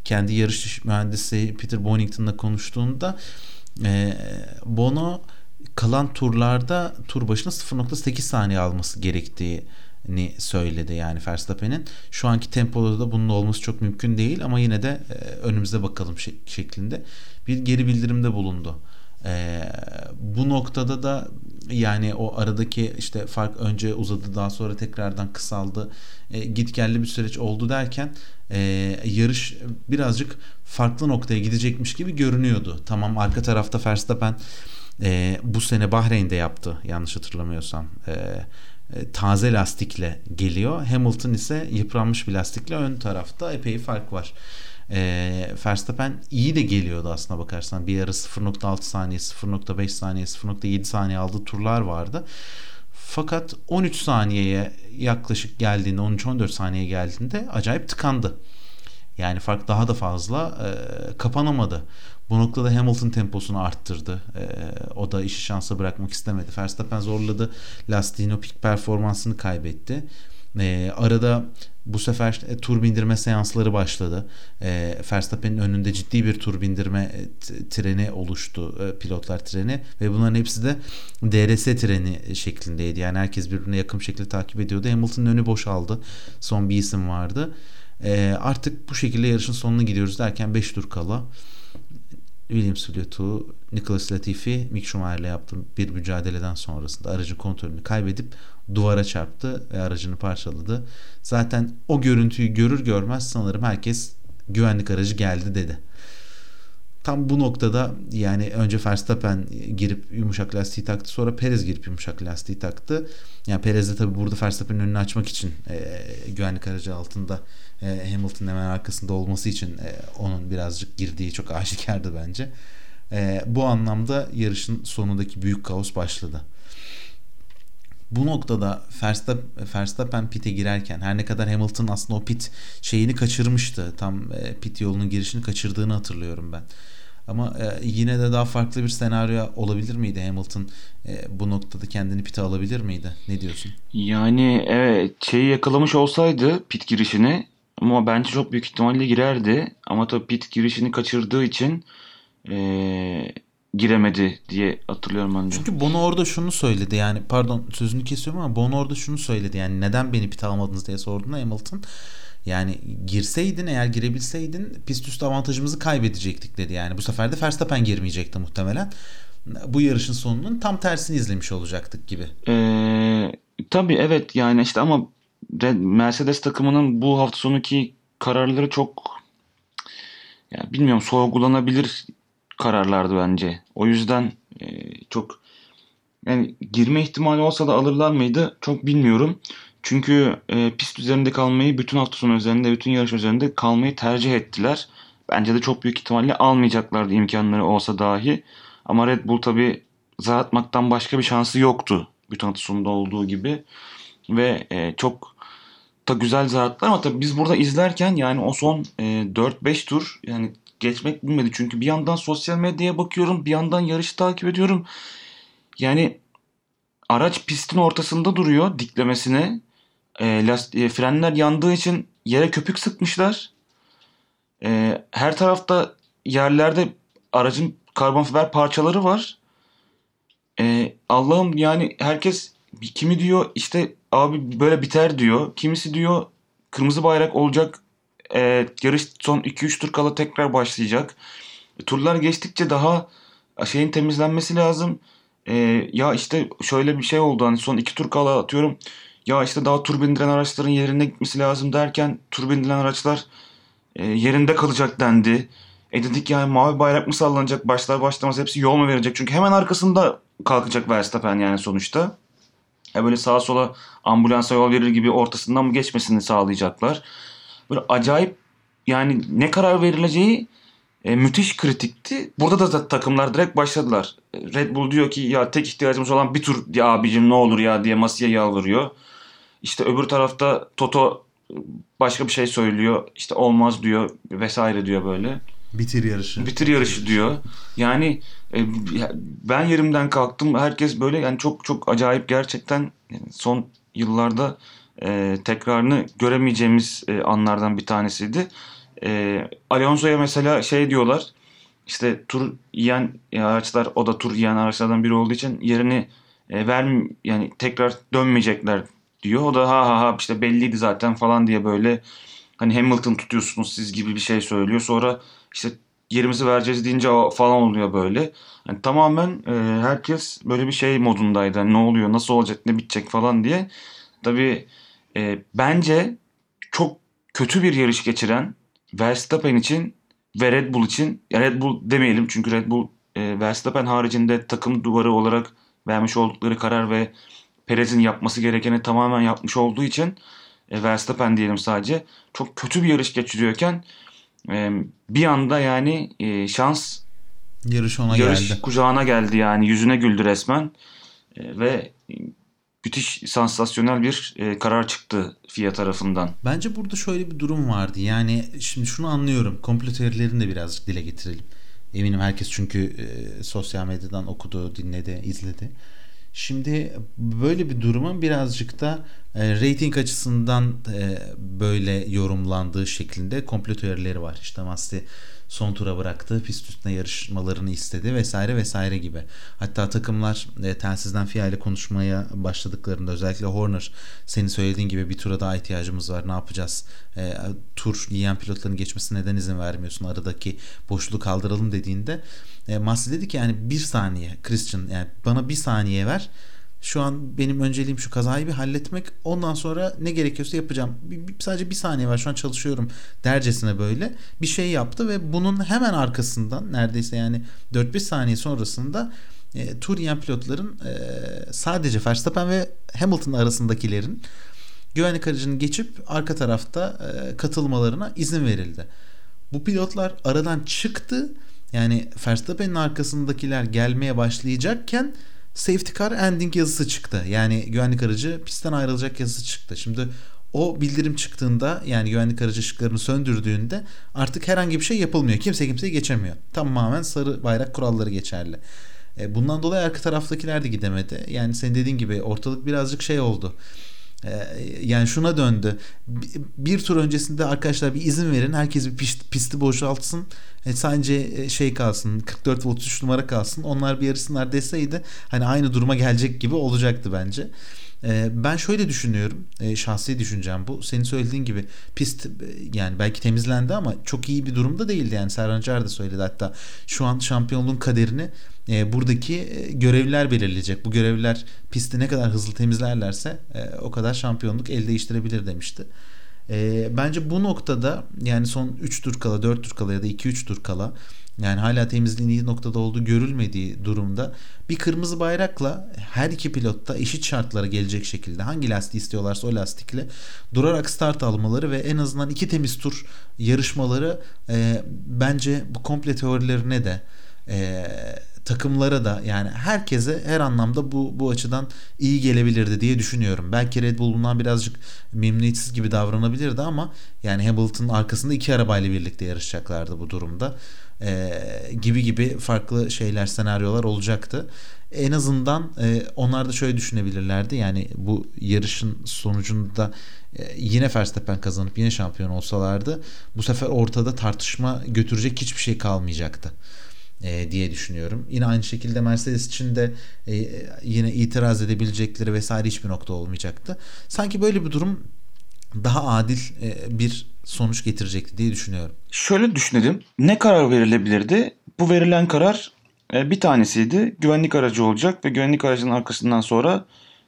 kendi yarış mühendisi Peter Bonington'la konuştuğunda e, Bono kalan turlarda tur başına 0.8 saniye alması gerektiğini söyledi yani Verstappen'in. Şu anki tempoda da bunun olması çok mümkün değil ama yine de e, önümüze bakalım şeklinde bir geri bildirimde bulundu. E, bu noktada da yani o aradaki işte fark önce uzadı daha sonra tekrardan kısaldı. E, git geldi bir süreç oldu derken e, yarış birazcık farklı noktaya gidecekmiş gibi görünüyordu. Tamam arka tarafta Verstappen e, bu sene Bahreyn'de yaptı yanlış hatırlamıyorsam. E, e, taze lastikle geliyor. Hamilton ise yıpranmış bir lastikle ön tarafta epey fark var. E, Verstappen iyi de geliyordu aslına bakarsan. Bir ara 0.6 saniye, 0.5 saniye, 0.7 saniye aldığı turlar vardı. Fakat 13 saniyeye yaklaşık geldiğinde 13-14 saniye geldiğinde acayip tıkandı. Yani fark daha da fazla e, kapanamadı. Bu noktada Hamilton temposunu arttırdı. E, o da işi şansa bırakmak istemedi. Verstappen zorladı. Lastiğin o pik performansını kaybetti. E, arada bu sefer e, tur bindirme seansları başladı. E, Verstappen'in önünde ciddi bir tur bindirme e, treni oluştu. E, pilotlar treni ve bunların hepsi de DRS treni şeklindeydi. Yani herkes birbirine yakın şekilde takip ediyordu. Hamilton'ın önü boşaldı. Son bir isim vardı. E, artık bu şekilde yarışın sonuna gidiyoruz derken 5 tur kala Williams pilotu Nicholas Latifi Mick Schumacher'le yaptığı bir mücadeleden sonrasında aracın kontrolünü kaybedip duvara çarptı ve aracını parçaladı. Zaten o görüntüyü görür görmez sanırım herkes güvenlik aracı geldi dedi. Tam bu noktada yani önce Verstappen girip yumuşak lastiği taktı sonra Perez girip yumuşak lastiği taktı. Yani Perez de tabi burada Verstappen'in önünü açmak için e, güvenlik aracı altında e, Hamilton'ın hemen arkasında olması için e, onun birazcık girdiği çok aşikardı bence. E, bu anlamda yarışın sonundaki büyük kaos başladı. Bu noktada Verstappen, Verstappen pit'e girerken her ne kadar Hamilton aslında o pit şeyini kaçırmıştı. Tam e, pit yolunun girişini kaçırdığını hatırlıyorum ben. Ama e, yine de daha farklı bir senaryo olabilir miydi Hamilton e, bu noktada kendini pite alabilir miydi? Ne diyorsun? Yani evet şeyi yakalamış olsaydı pit girişini ama bence çok büyük ihtimalle girerdi. Ama tabii pit girişini kaçırdığı için e, giremedi diye hatırlıyorum ben de. Çünkü Bono orada şunu söyledi yani pardon sözünü kesiyorum ama Bono orada şunu söyledi yani neden beni pit almadınız diye sorduğunda Hamilton yani girseydin eğer girebilseydin pist üstü avantajımızı kaybedecektik dedi. Yani bu sefer de Verstappen girmeyecekti muhtemelen. Bu yarışın sonunun tam tersini izlemiş olacaktık gibi. Ee, tabii evet yani işte ama Mercedes takımının bu hafta sonuki kararları çok yani bilmiyorum sorgulanabilir kararlardı bence. O yüzden e, çok yani girme ihtimali olsa da alırlar mıydı çok bilmiyorum. Çünkü e, pist üzerinde kalmayı bütün hafta sonu üzerinde, bütün yarış üzerinde kalmayı tercih ettiler. Bence de çok büyük ihtimalle almayacaklardı imkanları olsa dahi. Ama Red Bull tabi zar atmaktan başka bir şansı yoktu. Bütün hafta sonunda olduğu gibi. Ve e, çok da güzel zar attılar ama tabi biz burada izlerken yani o son e, 4-5 tur yani geçmek bilmedi. Çünkü bir yandan sosyal medyaya bakıyorum, bir yandan yarışı takip ediyorum. Yani araç pistin ortasında duruyor diklemesine. E, last, e, frenler yandığı için yere köpük sıkmışlar. E, her tarafta yerlerde aracın karbon fiber parçaları var. E, Allah'ım yani herkes kimi diyor işte abi böyle biter diyor. Kimisi diyor kırmızı bayrak olacak. E, yarış son 2-3 tur kala tekrar başlayacak. E, turlar geçtikçe daha şeyin temizlenmesi lazım. E, ya işte şöyle bir şey oldu hani son 2 tur kala atıyorum ya işte daha tur bindiren araçların yerine gitmesi lazım derken tur bindiren araçlar e, yerinde kalacak dendi. E dedik yani mavi bayrak mı sallanacak başlar başlamaz hepsi yol mu verecek? Çünkü hemen arkasında kalkacak Verstappen yani sonuçta. E böyle sağa sola ambulansa yol verir gibi ortasından mı geçmesini sağlayacaklar. Böyle acayip yani ne karar verileceği e, müthiş kritikti. Burada da takımlar direkt başladılar. Red Bull diyor ki ya tek ihtiyacımız olan bir tur diye abicim ne olur ya diye masaya yalvarıyor. İşte öbür tarafta Toto başka bir şey söylüyor. İşte olmaz diyor vesaire diyor böyle. Bitir yarışı. Bitir yarışı diyor. Yani e, ben yerimden kalktım. Herkes böyle yani çok çok acayip gerçekten son yıllarda e, tekrarını göremeyeceğimiz e, anlardan bir tanesiydi. E, Alonso'ya mesela şey diyorlar. İşte tur yiyen araçlar o da tur yiyen araçlardan biri olduğu için yerini e, verm yani tekrar dönmeyecekler diyor. O da ha ha ha işte belliydi zaten falan diye böyle hani Hamilton tutuyorsunuz siz gibi bir şey söylüyor. Sonra işte yerimizi vereceğiz deyince falan oluyor böyle. Yani tamamen e, herkes böyle bir şey modundaydı. Yani ne oluyor, nasıl olacak, ne bitecek falan diye. Tabii e, bence çok kötü bir yarış geçiren Verstappen için ve Red Bull için ya Red Bull demeyelim çünkü Red Bull e, Verstappen haricinde takım duvarı olarak vermiş oldukları karar ve Perez'in yapması gerekeni tamamen yapmış olduğu için e, Verstappen diyelim sadece çok kötü bir yarış geçiriyorken e, bir anda yani e, şans yarış ona yarış geldi. kucağına geldi yani yüzüne güldü resmen e, ve müthiş sansasyonel bir e, karar çıktı FIA tarafından. Bence burada şöyle bir durum vardı. Yani şimdi şunu anlıyorum. Komplo teorilerini de birazcık dile getirelim. Eminim herkes çünkü e, sosyal medyadan okudu, dinledi, izledi. Şimdi böyle bir durumun birazcık da e, rating açısından e, böyle yorumlandığı şeklinde komplo teorileri var. İşte Masti son tura bıraktı, pist üstüne yarışmalarını istedi vesaire vesaire gibi. Hatta takımlar e, telsizden FIA ile konuşmaya başladıklarında özellikle Horner senin söylediğin gibi bir tura daha ihtiyacımız var ne yapacağız? E, tur yiyen pilotların geçmesine neden izin vermiyorsun? Aradaki boşluğu kaldıralım dediğinde e, Masi dedi ki yani bir saniye Christian yani bana bir saniye ver şu an benim önceliğim şu kazayı bir halletmek. Ondan sonra ne gerekiyorsa yapacağım. Bir, bir, sadece bir saniye var şu an çalışıyorum dercesine böyle bir şey yaptı ve bunun hemen arkasından neredeyse yani 4-5 saniye sonrasında e, tur yiyen pilotların e, sadece Verstappen ve Hamilton arasındakilerin güvenlik aracını geçip arka tarafta e, katılmalarına izin verildi. Bu pilotlar aradan çıktı Yani Verstappen'in arkasındakiler gelmeye başlayacakken safety car ending yazısı çıktı. Yani güvenlik aracı pistten ayrılacak yazısı çıktı. Şimdi o bildirim çıktığında yani güvenlik aracı ışıklarını söndürdüğünde artık herhangi bir şey yapılmıyor. Kimse kimseyi geçemiyor. Tamamen sarı bayrak kuralları geçerli. E, bundan dolayı arka taraftakiler de gidemedi. Yani senin dediğin gibi ortalık birazcık şey oldu. E, yani şuna döndü. Bir tur öncesinde arkadaşlar bir izin verin. Herkes bir pist, pisti boşaltsın. E, sadece şey kalsın. 44 volt 33 numara kalsın. Onlar bir yarışsınlar deseydi hani aynı duruma gelecek gibi olacaktı bence. Ee, ben şöyle düşünüyorum. E, şahsi düşüncem bu. Senin söylediğin gibi pist e, yani belki temizlendi ama çok iyi bir durumda değildi. Yani Serhan Car da söyledi hatta şu an şampiyonluğun kaderini e, buradaki görevliler belirleyecek. Bu görevliler pisti ne kadar hızlı temizlerlerse o kadar şampiyonluk el değiştirebilir demişti. Bence bu noktada yani son 3 tur kala 4 tur kala ya da 2-3 tur kala yani hala temizliğin iyi noktada olduğu görülmediği durumda bir kırmızı bayrakla her iki pilot da eşit şartlara gelecek şekilde hangi lastiği istiyorlarsa o lastikle durarak start almaları ve en azından iki temiz tur yarışmaları e, bence bu komple teorilerine de e, takımlara da yani herkese her anlamda bu bu açıdan iyi gelebilirdi diye düşünüyorum. Belki Red Bull bundan birazcık memnuniyetsiz gibi davranabilirdi ama yani Hamilton'ın arkasında iki arabayla birlikte yarışacaklardı bu durumda e, gibi gibi farklı şeyler senaryolar olacaktı. En azından e, onlar da şöyle düşünebilirlerdi yani bu yarışın sonucunda e, yine Verstappen kazanıp yine şampiyon olsalardı bu sefer ortada tartışma götürecek hiçbir şey kalmayacaktı e, diye düşünüyorum. Yine aynı şekilde Mercedes için de e, yine itiraz edebilecekleri vesaire hiçbir nokta olmayacaktı. Sanki böyle bir durum daha adil e, bir sonuç getirecekti diye düşünüyorum. Şöyle düşünelim. Ne karar verilebilirdi? Bu verilen karar e, bir tanesiydi. Güvenlik aracı olacak ve güvenlik aracının arkasından sonra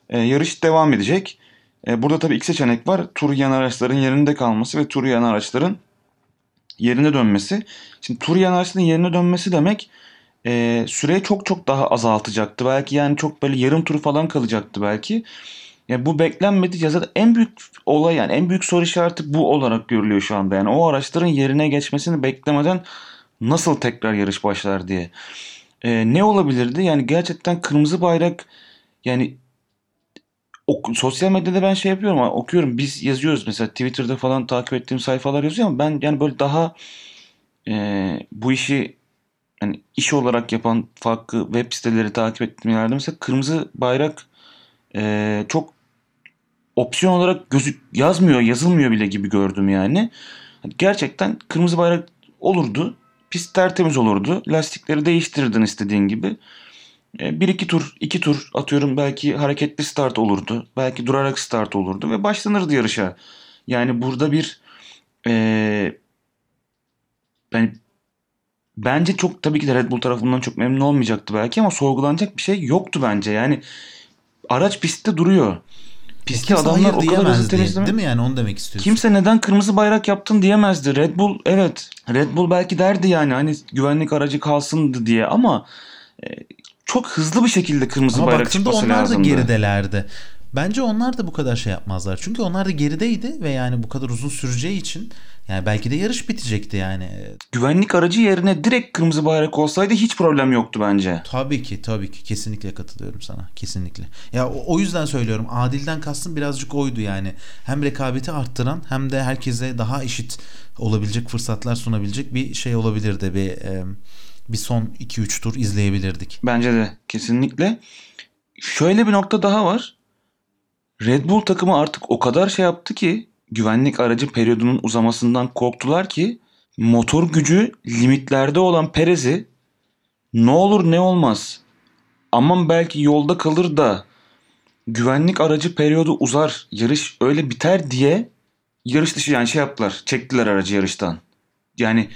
e, yarış devam edecek. Burada tabii iki seçenek var. Tur yan araçların yerinde kalması ve tur yan araçların yerine dönmesi. Şimdi tur yan araçların yerine dönmesi demek süreyi çok çok daha azaltacaktı. Belki yani çok böyle yarım tur falan kalacaktı belki. Yani bu beklenmedi ya zaten en büyük olay yani en büyük soru işareti bu olarak görülüyor şu anda. Yani o araçların yerine geçmesini beklemeden nasıl tekrar yarış başlar diye. Ee, ne olabilirdi? Yani gerçekten kırmızı bayrak yani ok, sosyal medyada ben şey yapıyorum okuyorum biz yazıyoruz mesela Twitter'da falan takip ettiğim sayfalar yazıyor ama ben yani böyle daha e, bu işi yani iş olarak yapan farklı web siteleri takip ettiğim yerde mesela kırmızı bayrak e, çok opsiyon olarak gözük yazmıyor, yazılmıyor bile gibi gördüm yani. Gerçekten kırmızı bayrak olurdu. Pist tertemiz olurdu. Lastikleri değiştirirdin istediğin gibi. E, bir iki tur, iki tur atıyorum belki hareketli start olurdu. Belki durarak start olurdu ve başlanırdı yarışa. Yani burada bir e, yani bence çok tabii ki de Red Bull tarafından çok memnun olmayacaktı belki ama sorgulanacak bir şey yoktu bence. Yani araç pistte duruyor. Pisti adamlar o kadar hızlı temizleme. Değil mi yani onu demek istiyorsun? Kimse neden kırmızı bayrak yaptın diyemezdi. Red Bull evet. Red Bull belki derdi yani hani güvenlik aracı kalsındı diye ama e, çok hızlı bir şekilde kırmızı ama bayrak çıkması lazımdı. onlar da geridelerdi. Bence onlar da bu kadar şey yapmazlar. Çünkü onlar da gerideydi ve yani bu kadar uzun süreceği için yani belki de yarış bitecekti yani. Güvenlik aracı yerine direkt kırmızı bayrak olsaydı hiç problem yoktu bence. Tabii ki tabii ki kesinlikle katılıyorum sana kesinlikle. Ya o, o yüzden söylüyorum adilden kastım birazcık oydu yani. Hem rekabeti arttıran hem de herkese daha eşit olabilecek fırsatlar sunabilecek bir şey olabilirdi bir e, bir son 2-3 tur izleyebilirdik. Bence de kesinlikle. Şöyle bir nokta daha var. Red Bull takımı artık o kadar şey yaptı ki güvenlik aracı periyodunun uzamasından korktular ki motor gücü limitlerde olan Perez'i ne olur ne olmaz aman belki yolda kalır da güvenlik aracı periyodu uzar yarış öyle biter diye yarış dışı yani şey yaptılar çektiler aracı yarıştan. Yani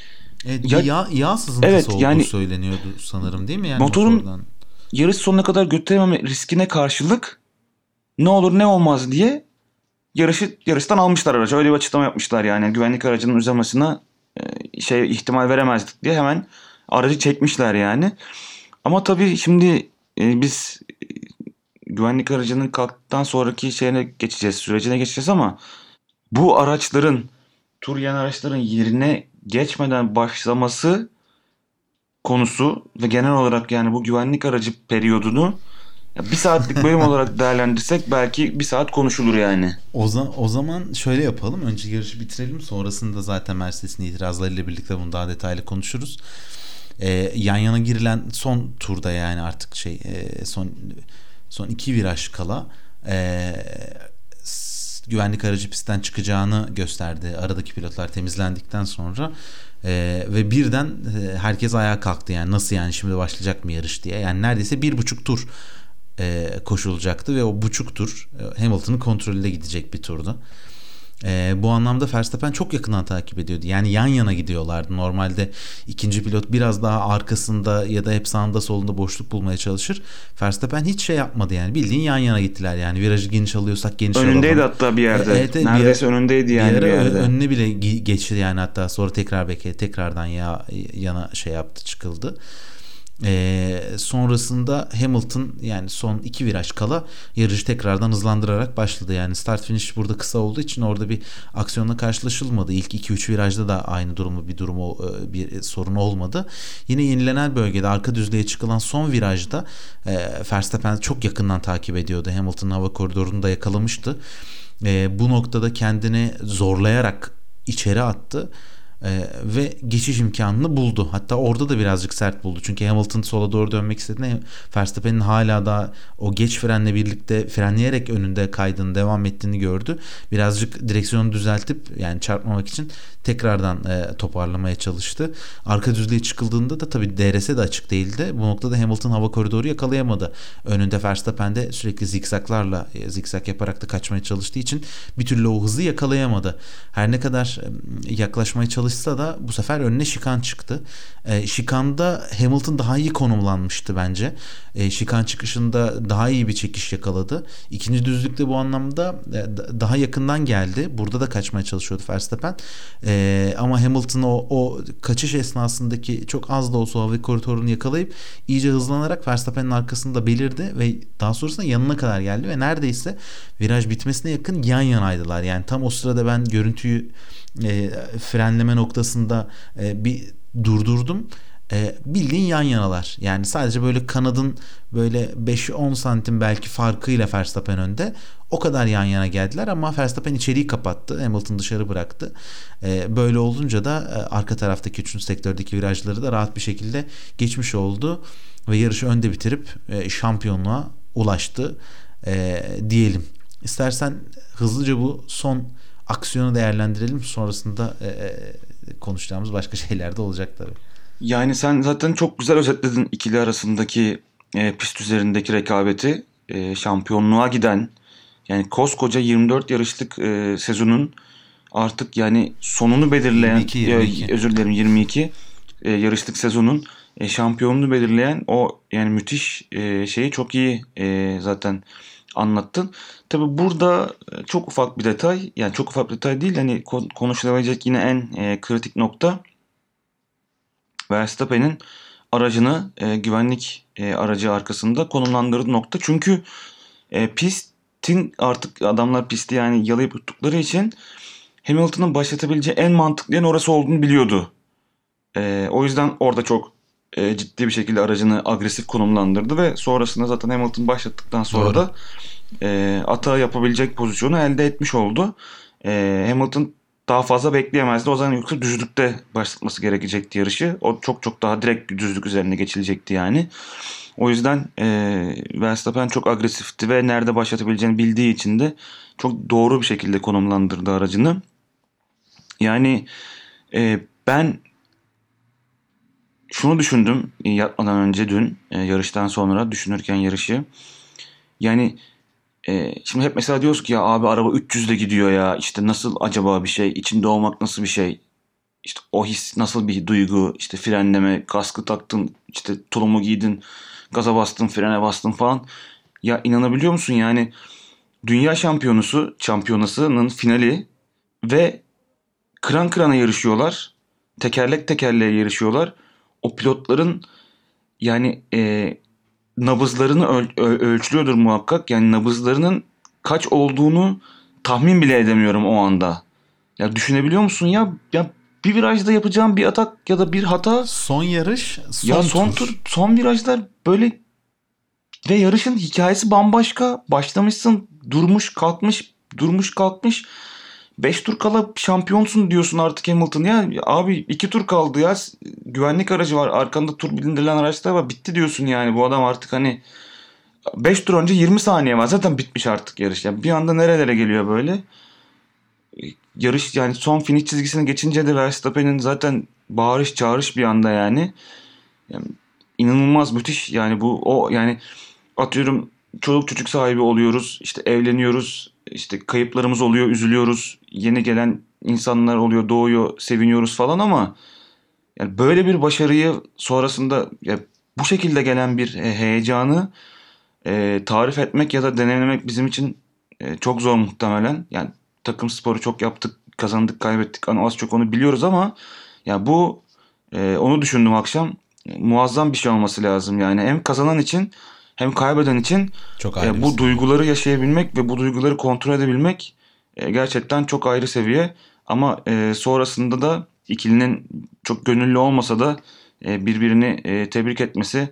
Evet, ya, yağ, yağ sızıntısı evet, olduğu yani, söyleniyordu sanırım değil mi? Yani motorun motordan. yarış sonuna kadar götürememe riskine karşılık ne olur ne olmaz diye yarışı yarıştan almışlar aracı. Öyle bir açıklama yapmışlar yani. Güvenlik aracının uzamasına e, şey ihtimal veremezdik diye hemen aracı çekmişler yani. Ama tabii şimdi e, biz e, güvenlik aracının kalktıktan sonraki şeyine geçeceğiz, sürecine geçeceğiz ama bu araçların tur yan araçların yerine geçmeden başlaması konusu ve genel olarak yani bu güvenlik aracı periyodunu ya bir saatlik bölüm olarak değerlendirsek belki bir saat konuşulur yani. O, za- o zaman şöyle yapalım. Önce yarışı bitirelim. Sonrasında zaten Mercedes'in itirazlarıyla birlikte bunu daha detaylı konuşuruz. Ee, yan yana girilen son turda yani artık şey e, son son iki viraj kala e, güvenlik aracı pistten çıkacağını gösterdi. Aradaki pilotlar temizlendikten sonra e, ve birden e, herkes ayağa kalktı yani nasıl yani şimdi başlayacak mı yarış diye. Yani neredeyse bir buçuk tur e, koşulacaktı ve o buçuk tur e, Hamilton'ın kontrolünde gidecek bir turdu. E, bu anlamda Verstappen çok yakından takip ediyordu. Yani yan yana gidiyorlardı. Normalde ikinci pilot biraz daha arkasında ya da hep sağında solunda boşluk bulmaya çalışır. Verstappen hiç şey yapmadı yani. Bildiğin yan yana gittiler yani. Virajı geniş alıyorsak geniş Önündeydi alalım. hatta bir yerde. E, evet, bir Neredeyse ara- önündeydi yani bir, bir, ara yerde. önüne bile ge- geçti yani hatta sonra tekrar belki tekrardan ya yana şey yaptı çıkıldı. Ee, sonrasında Hamilton yani son iki viraj kala yarışı tekrardan hızlandırarak başladı. Yani start finish burada kısa olduğu için orada bir aksiyonla karşılaşılmadı. İlk 2-3 virajda da aynı durumu bir durumu e, bir sorun olmadı. Yine yenilenen bölgede arka düzlüğe çıkılan son virajda e, Verstappen çok yakından takip ediyordu. Hamilton'ın hava koridorunu da yakalamıştı. E, bu noktada kendini zorlayarak içeri attı. Ee, ve geçiş imkanını buldu. Hatta orada da birazcık sert buldu. Çünkü Hamilton sola doğru dönmek istediğinde Verstappen'in hala da o geç frenle birlikte frenleyerek önünde kaydını devam ettiğini gördü. Birazcık direksiyonu düzeltip yani çarpmamak için tekrardan e, toparlamaya çalıştı. Arka düzlüğe çıkıldığında da tabii DRS de açık değildi. Bu noktada Hamilton hava koridoru yakalayamadı. Önünde Verstappen de sürekli zikzaklarla e, zikzak yaparak da kaçmaya çalıştığı için bir türlü o hızı yakalayamadı. Her ne kadar e, yaklaşmaya çalışsa da bu sefer önüne şikan çıktı. E, şikanda Hamilton daha iyi konumlanmıştı bence. E, şikan çıkışında daha iyi bir çekiş yakaladı. İkinci düzlükte bu anlamda e, da- daha yakından geldi. Burada da kaçmaya çalışıyordu Verstappen. E, ama Hamilton o, o kaçış esnasındaki çok az da olsa hava koridorunu yakalayıp iyice hızlanarak Verstappen'in arkasında belirdi ve daha sonrasında yanına kadar geldi ve neredeyse viraj bitmesine yakın yan yanaydılar. Yani tam o sırada ben görüntüyü e, frenleme noktasında e, bir durdurdum. E, bildiğin yan yanalar. Yani sadece böyle kanadın böyle 5-10 santim belki farkıyla Verstappen önde. O kadar yan yana geldiler ama Verstappen içeriği kapattı. Hamilton dışarı bıraktı. E, böyle olunca da e, arka taraftaki 3. sektördeki virajları da rahat bir şekilde geçmiş oldu. Ve yarışı önde bitirip e, şampiyonluğa ulaştı e, diyelim. İstersen hızlıca bu son aksiyonu değerlendirelim. Sonrasında e, e, konuşacağımız başka şeyler de olacak tabii. Yani sen zaten çok güzel özetledin ikili arasındaki e, pist üzerindeki rekabeti. E, şampiyonluğa giden yani koskoca 24 yarışlık e, sezonun artık yani sonunu belirleyen 22, 22. e, özür dilerim 22 e, yarışlık sezonun e, şampiyonluğu belirleyen o yani müthiş e, şeyi çok iyi e, zaten anlattın. Tabi burada e, çok ufak bir detay yani çok ufak bir detay değil hani ko- konuşulabilecek yine en e, kritik nokta Verstappen'in aracını e, güvenlik e, aracı arkasında konumlandırdığı nokta. Çünkü e, pistin artık adamlar pisti yani yalayıp tuttukları için Hamilton'ın başlatabileceği en mantıklı yer orası olduğunu biliyordu. E, o yüzden orada çok e, ciddi bir şekilde aracını agresif konumlandırdı ve sonrasında zaten Hamilton başlattıktan sonra Doğru. da e, atağı yapabilecek pozisyonu elde etmiş oldu. E, Hamilton daha fazla bekleyemezdi. O zaman yoksa düzlükte başlatması gerekecekti yarışı. O çok çok daha direkt düzlük üzerine geçilecekti yani. O yüzden e, Verstappen çok agresifti ve nerede başlatabileceğini bildiği için de çok doğru bir şekilde konumlandırdı aracını. Yani e, ben şunu düşündüm e, yatmadan önce dün e, yarıştan sonra düşünürken yarışı. Yani e, şimdi hep mesela diyoruz ki ya abi araba 300 ile gidiyor ya işte nasıl acaba bir şey içinde olmak nasıl bir şey? İşte o his nasıl bir duygu? İşte frenleme kaskı taktın işte tulumu giydin gaza bastın frene bastın falan. Ya inanabiliyor musun? Yani dünya şampiyonusu şampiyonasının finali ve kıran kırana yarışıyorlar tekerlek tekerleğe yarışıyorlar o pilotların yani e, nabızlarını öl- ö- ölçülüyordur muhakkak. Yani nabızlarının kaç olduğunu tahmin bile edemiyorum o anda. Ya düşünebiliyor musun ya? Ya bir virajda yapacağım bir atak ya da bir hata Son yarış, son, ya son tur. son virajlar böyle ve yarışın hikayesi bambaşka. Başlamışsın, durmuş, kalkmış, durmuş, kalkmış. 5 tur kala şampiyonsun diyorsun artık Hamilton ya. Abi 2 tur kaldı ya. Güvenlik aracı var. Arkanda tur bildirilen araçlar var. Bitti diyorsun yani. Bu adam artık hani 5 tur önce 20 saniye var. Zaten bitmiş artık yarış. Yani bir anda nerelere geliyor böyle. Yarış yani son finish çizgisine geçince de Verstappen'in zaten bağırış çağırış bir anda yani. yani inanılmaz müthiş yani bu o yani atıyorum çoluk çocuk sahibi oluyoruz işte evleniyoruz işte kayıplarımız oluyor üzülüyoruz yeni gelen insanlar oluyor doğuyor seviniyoruz falan ama yani böyle bir başarıyı sonrasında ya bu şekilde gelen bir heyecanı e, tarif etmek ya da deneyimlemek bizim için e, çok zor muhtemelen. Yani takım sporu çok yaptık, kazandık, kaybettik. Hani az çok onu biliyoruz ama ya bu e, onu düşündüm akşam. E, muazzam bir şey olması lazım yani. Hem kazanan için hem kaybeden için çok e, bu duyguları yaşayabilmek ve bu duyguları kontrol edebilmek e, gerçekten çok ayrı seviye. Ama e, sonrasında da ikilinin çok gönüllü olmasa da e, birbirini e, tebrik etmesi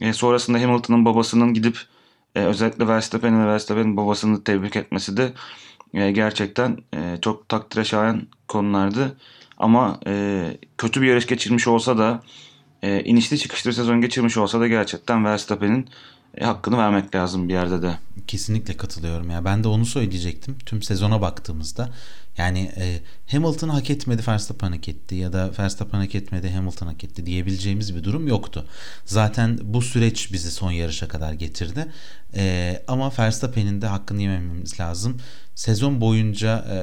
e, sonrasında Hamilton'ın babasının gidip e, özellikle Verstappen ve Verstappen'in babasını tebrik etmesi de e, gerçekten e, çok takdire şayan konulardı. Ama e, kötü bir yarış geçirmiş olsa da e, inişli çıkışlı sezon geçirmiş olsa da gerçekten Verstappen'in e, hakkını vermek lazım bir yerde de. Kesinlikle katılıyorum ya. Ben de onu söyleyecektim. Tüm sezona baktığımızda yani e, Hamilton hak etmedi Verstappen hak etti ya da Verstappen hak etmedi Hamilton hak etti diyebileceğimiz bir durum yoktu. Zaten bu süreç bizi son yarışa kadar getirdi. E, ama Verstappen'in de hakkını yemememiz lazım. Sezon boyunca e,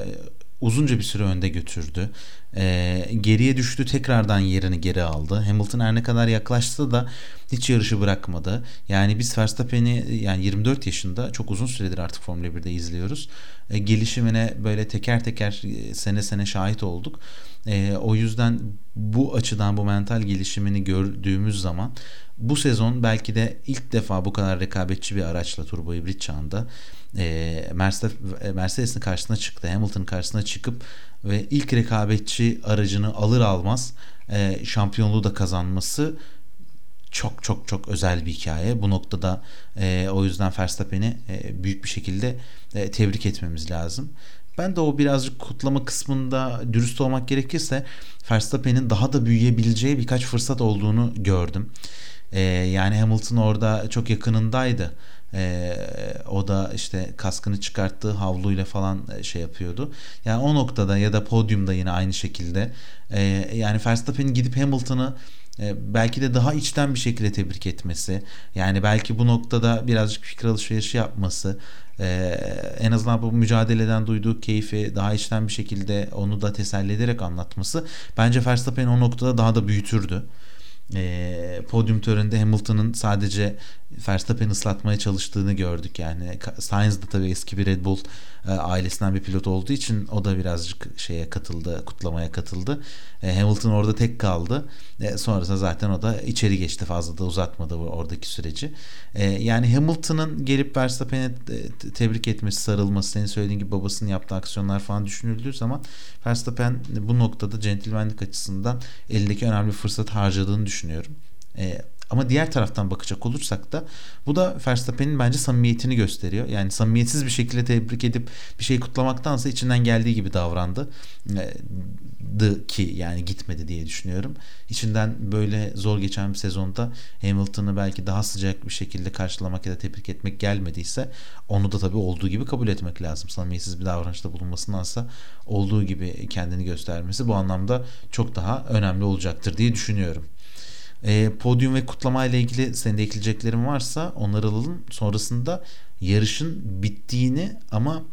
uzunca bir süre önde götürdü. E, geriye düştü tekrardan yerini geri aldı. Hamilton her ne kadar yaklaştı da hiç yarışı bırakmadı. Yani biz Verstappen'i yani 24 yaşında çok uzun süredir artık Formula 1'de izliyoruz. E, gelişimine böyle teker teker e, sene sene şahit olduk. E, o yüzden bu açıdan bu mental gelişimini gördüğümüz zaman bu sezon belki de ilk defa bu kadar rekabetçi bir araçla turbo hibrit çağında e, Mercedes'in karşısına çıktı. Hamilton'ın karşısına çıkıp ve ilk rekabetçi aracını alır almaz e, şampiyonluğu da kazanması çok çok çok özel bir hikaye. Bu noktada e, o yüzden Verstappen'i e, büyük bir şekilde e, tebrik etmemiz lazım. Ben de o birazcık kutlama kısmında dürüst olmak gerekirse Verstappen'in daha da büyüyebileceği birkaç fırsat olduğunu gördüm. E, yani Hamilton orada çok yakınındaydı. E, o da işte kaskını çıkarttığı havluyla falan e, şey yapıyordu. Yani o noktada ya da podyumda yine aynı şekilde e, yani Verstappen'in gidip Hamilton'ı e, belki de daha içten bir şekilde tebrik etmesi yani belki bu noktada birazcık fikir alışverişi yapması e, en azından bu mücadeleden duyduğu keyfi daha içten bir şekilde onu da teselli ederek anlatması bence Verstappen o noktada daha da büyütürdü e, podyum töreninde Hamilton'ın sadece Verstappen ıslatmaya çalıştığını gördük yani. Sainz da tabii eski bir Red Bull e, ailesinden bir pilot olduğu için o da birazcık şeye katıldı, kutlamaya katıldı. E, Hamilton orada tek kaldı. E, sonrasında zaten o da içeri geçti fazla da uzatmadı oradaki süreci. E, yani Hamilton'ın gelip Verstappen'e tebrik etmesi, sarılması, senin söylediğin gibi babasının yaptığı aksiyonlar falan düşünüldüğü zaman Verstappen bu noktada centilmenlik açısından elindeki önemli fırsat harcadığını düşünüyorum. E, ama diğer taraftan bakacak olursak da bu da Verstappen'in bence samimiyetini gösteriyor. Yani samimiyetsiz bir şekilde tebrik edip bir şey kutlamaktansa içinden geldiği gibi davrandı. Ee, ki yani gitmedi diye düşünüyorum. İçinden böyle zor geçen bir sezonda Hamilton'ı belki daha sıcak bir şekilde karşılamak ya da tebrik etmek gelmediyse onu da tabii olduğu gibi kabul etmek lazım. Samimiyetsiz bir davranışta bulunmasındansa olduğu gibi kendini göstermesi bu anlamda çok daha önemli olacaktır diye düşünüyorum. E, podyum ve kutlama ile ilgili senin de ekleyeceklerin varsa onları alalım. Sonrasında yarışın bittiğini ama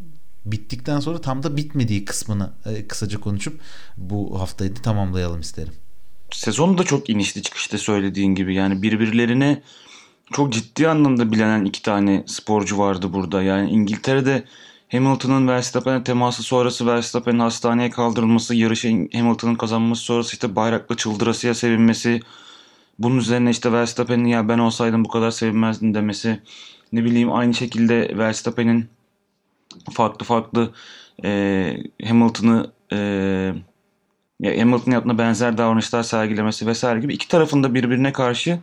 bittikten sonra tam da bitmediği kısmını e, kısaca konuşup bu haftayı da tamamlayalım isterim. Sezonu da çok inişli çıkışta söylediğin gibi yani birbirlerini çok ciddi anlamda bilenen iki tane sporcu vardı burada. Yani İngiltere'de Hamilton'ın Verstappen'e teması sonrası Verstappen'in hastaneye kaldırılması, yarışı Hamilton'ın kazanması sonrası işte bayrakla çıldırasıya sevinmesi, bunun üzerine işte Verstappen'in ya ben olsaydım bu kadar sevinmezdim demesi. Ne bileyim aynı şekilde Verstappen'in farklı farklı e, Hamilton'ı e, ya Hamilton yaptığına benzer davranışlar sergilemesi vesaire gibi iki tarafında birbirine karşı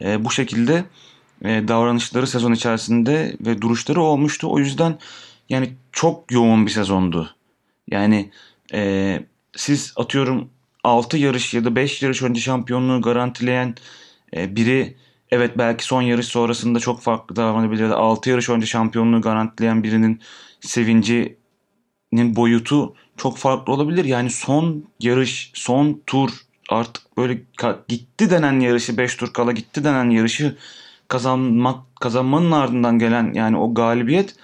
e, bu şekilde e, davranışları sezon içerisinde ve duruşları olmuştu. O yüzden yani çok yoğun bir sezondu. Yani e, siz atıyorum 6 yarış ya da 5 yarış önce şampiyonluğu garantileyen e, biri evet belki son yarış sonrasında çok farklı davranabilir. 6 yarış önce şampiyonluğu garantileyen birinin sevincinin boyutu çok farklı olabilir. Yani son yarış, son tur artık böyle gitti denen yarışı 5 tur kala gitti denen yarışı kazanmak kazanmanın ardından gelen yani o galibiyet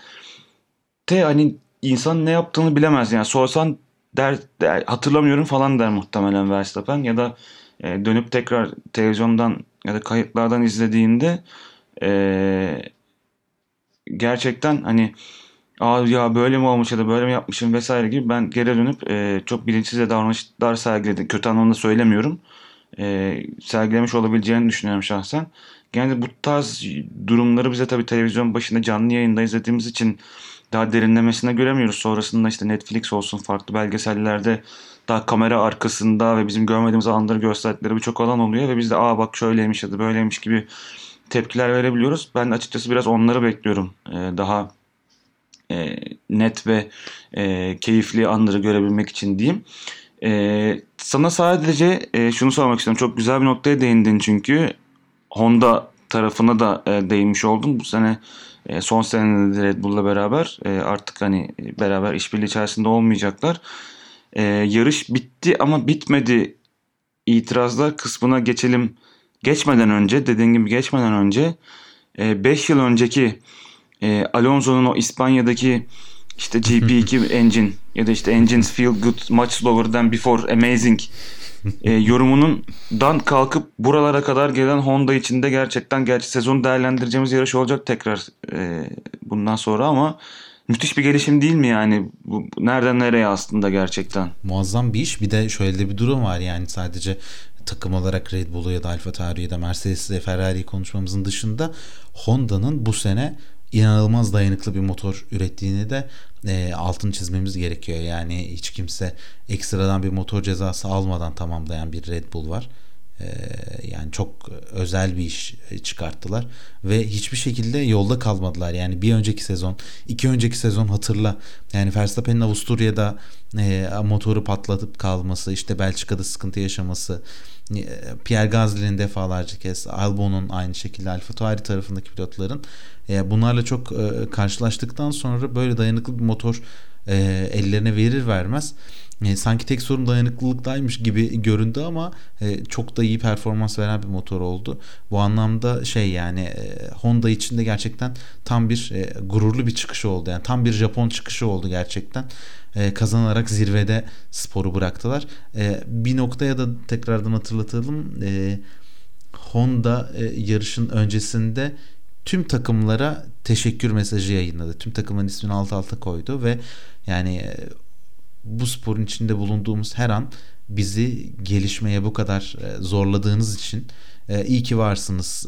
de hani insan ne yaptığını bilemez yani sorsan der, der hatırlamıyorum falan der muhtemelen Verstappen ya da e, dönüp tekrar televizyondan ya da kayıtlardan izlediğinde e, gerçekten hani Aa ya böyle mi olmuş ya da böyle mi yapmışım vesaire gibi ben geri dönüp e, çok bilinçsizce davranışlar sergiledi. Kötü anlamda söylemiyorum. E, sergilemiş olabileceğini düşünüyorum şahsen. Yani bu tarz durumları bize tabii televizyon başında canlı yayında izlediğimiz için daha derinlemesine göremiyoruz. Sonrasında işte Netflix olsun farklı belgesellerde daha kamera arkasında ve bizim görmediğimiz alanları gösterdikleri birçok alan oluyor ve biz de aa bak şöyleymiş ya da böyleymiş gibi tepkiler verebiliyoruz. Ben de açıkçası biraz onları bekliyorum. Ee, daha e, net ve e, keyifli anları görebilmek için diyeyim. E, sana sadece e, şunu sormak istiyorum. Çok güzel bir noktaya değindin çünkü. Honda tarafına da e, değinmiş oldun. Bu sene e, son senede Red Bull'la beraber e, artık hani beraber işbirliği içerisinde olmayacaklar. E, yarış bitti ama bitmedi itirazlar kısmına geçelim. Geçmeden önce dediğim gibi geçmeden önce 5 e, yıl önceki e, Alonso'nun o İspanya'daki işte GP2 engine ya da işte engines feel good much slower than before amazing e, yorumunun dan kalkıp buralara kadar gelen Honda içinde gerçekten gerçi sezonu değerlendireceğimiz yarış olacak tekrar e, bundan sonra ama müthiş bir gelişim değil mi yani? Bu, nereden nereye aslında gerçekten? Muazzam bir iş. Bir de şöyle de bir durum var yani sadece takım olarak Red Bull'u ya da Alfa Tauri'yi da Mercedes'i Ferrari'yi konuşmamızın dışında Honda'nın bu sene inanılmaz dayanıklı bir motor ürettiğini de e, altını çizmemiz gerekiyor. Yani hiç kimse ekstradan bir motor cezası almadan tamamlayan bir Red Bull var. E, yani çok özel bir iş çıkarttılar ve hiçbir şekilde yolda kalmadılar. Yani bir önceki sezon, iki önceki sezon hatırla. Yani Verstappen'in Avusturya'da e, motoru patlatıp kalması, işte Belçika'da sıkıntı yaşaması, e, Pierre Gasly'nin defalarca kez, Albon'un aynı şekilde Alfa Tauri tarafındaki pilotların e, bunlarla çok e, karşılaştıktan sonra böyle dayanıklı bir motor e, ellerine verir vermez e, sanki tek sorun dayanıklılıktaymış gibi göründü ama e, çok da iyi performans veren bir motor oldu. Bu anlamda şey yani e, Honda için de gerçekten tam bir gururlu bir çıkışı oldu. Yani tam bir Japon çıkışı oldu gerçekten. Kazanarak zirvede sporu bıraktılar. E, bir noktaya da tekrardan hatırlatalım. Honda yarışın öncesinde tüm takımlara teşekkür mesajı yayınladı. Tüm takımın ismini alt alta koydu ve yani bu sporun içinde bulunduğumuz her an bizi gelişmeye bu kadar e, zorladığınız için e, iyi ki varsınız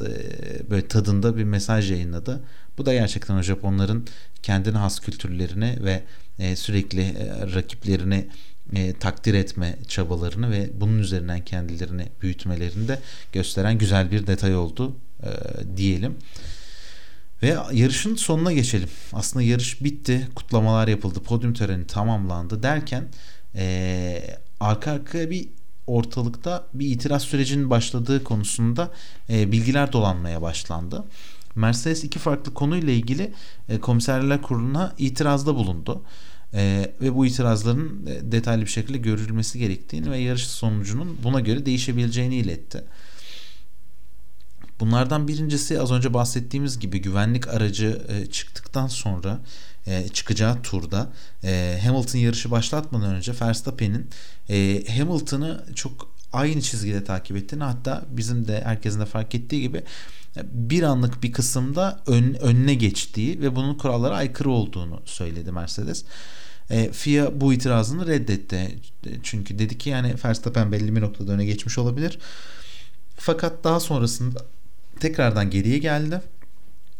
böyle tadında bir mesaj yayınladı. Bu da gerçekten o Japonların kendine has kültürlerini ve sürekli rakiplerini takdir etme çabalarını ve bunun üzerinden kendilerini büyütmelerini de gösteren güzel bir detay oldu diyelim. Ve yarışın sonuna geçelim. Aslında yarış bitti. Kutlamalar yapıldı. Podyum töreni tamamlandı derken ee, arka arkaya bir ortalıkta bir itiraz sürecinin başladığı konusunda e, bilgiler dolanmaya başlandı. Mercedes iki farklı konuyla ilgili e, komiserler kuruluna itirazda bulundu. E, ve bu itirazların e, detaylı bir şekilde görülmesi gerektiğini ve yarış sonucunun buna göre değişebileceğini iletti. Bunlardan birincisi az önce bahsettiğimiz gibi güvenlik aracı e, çıktıktan sonra e, çıkacağı turda e, Hamilton yarışı başlatmadan önce Verstappen'in e, Hamilton'ı çok aynı çizgide takip ettiğini hatta bizim de herkesin de fark ettiği gibi bir anlık bir kısımda ön, önüne geçtiği ve bunun kurallara aykırı olduğunu söyledi Mercedes. E, FIA bu itirazını reddetti. Çünkü dedi ki yani Verstappen belli bir noktada öne geçmiş olabilir. Fakat daha sonrasında tekrardan geriye geldi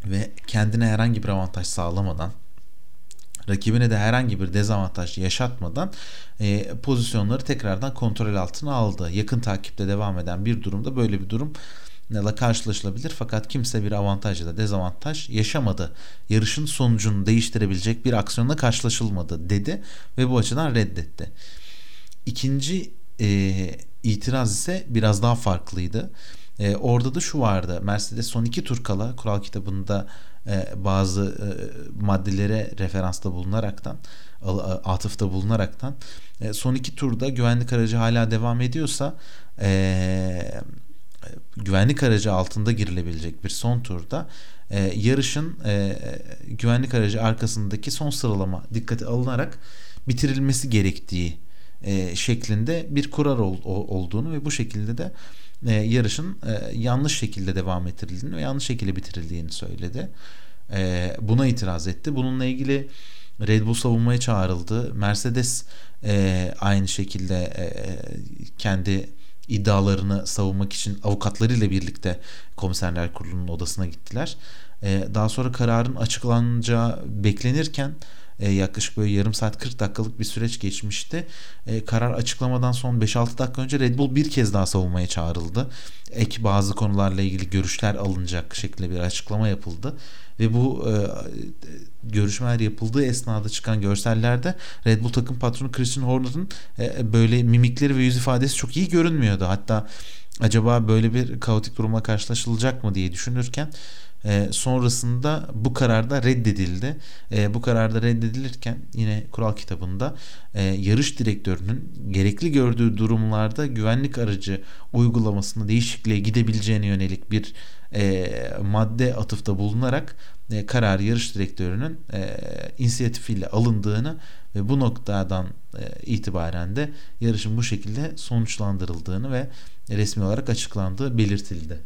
ve kendine herhangi bir avantaj sağlamadan rakibine de herhangi bir dezavantaj yaşatmadan e, pozisyonları tekrardan kontrol altına aldı. Yakın takipte devam eden bir durumda böyle bir durum ile karşılaşılabilir fakat kimse bir avantaj ya da dezavantaj yaşamadı. Yarışın sonucunu değiştirebilecek bir aksiyonla karşılaşılmadı dedi ve bu açıdan reddetti. İkinci e, itiraz ise biraz daha farklıydı. E, orada da şu vardı. Mercedes son iki tur kala kural kitabında e, bazı e, maddelere referansta bulunaraktan atıfta bulunaraktan e, son iki turda güvenlik aracı hala devam ediyorsa e, güvenlik aracı altında girilebilecek bir son turda e, yarışın e, güvenlik aracı arkasındaki son sıralama dikkate alınarak bitirilmesi gerektiği e, şeklinde bir kurar ol, olduğunu ve bu şekilde de e, yarışın e, yanlış şekilde devam ettirildiğini ve yanlış şekilde bitirildiğini söyledi. E, buna itiraz etti. Bununla ilgili Red Bull savunmaya çağrıldı. Mercedes e, aynı şekilde e, kendi iddialarını savunmak için avukatlarıyla birlikte komiserler kurulunun odasına gittiler. E, daha sonra kararın açıklanacağı beklenirken e, yaklaşık böyle yarım saat 40 dakikalık bir süreç geçmişti. E, karar açıklamadan son 5-6 dakika önce Red Bull bir kez daha savunmaya çağrıldı. Ek bazı konularla ilgili görüşler alınacak şekilde bir açıklama yapıldı. Ve bu e, görüşmeler yapıldığı esnada çıkan görsellerde Red Bull takım patronu Christian Horner'ın e, böyle mimikleri ve yüz ifadesi çok iyi görünmüyordu. Hatta acaba böyle bir kaotik duruma karşılaşılacak mı diye düşünürken e, sonrasında bu kararda reddedildi. E, bu kararda reddedilirken yine kural kitabında e, yarış direktörünün gerekli gördüğü durumlarda güvenlik aracı uygulamasında değişikliğe gidebileceğine yönelik bir e, madde atıfta bulunarak e, karar yarış direktörünün e, inisiyatifiyle alındığını ve bu noktadan e, itibaren de yarışın bu şekilde sonuçlandırıldığını ve resmi olarak açıklandığı belirtildi.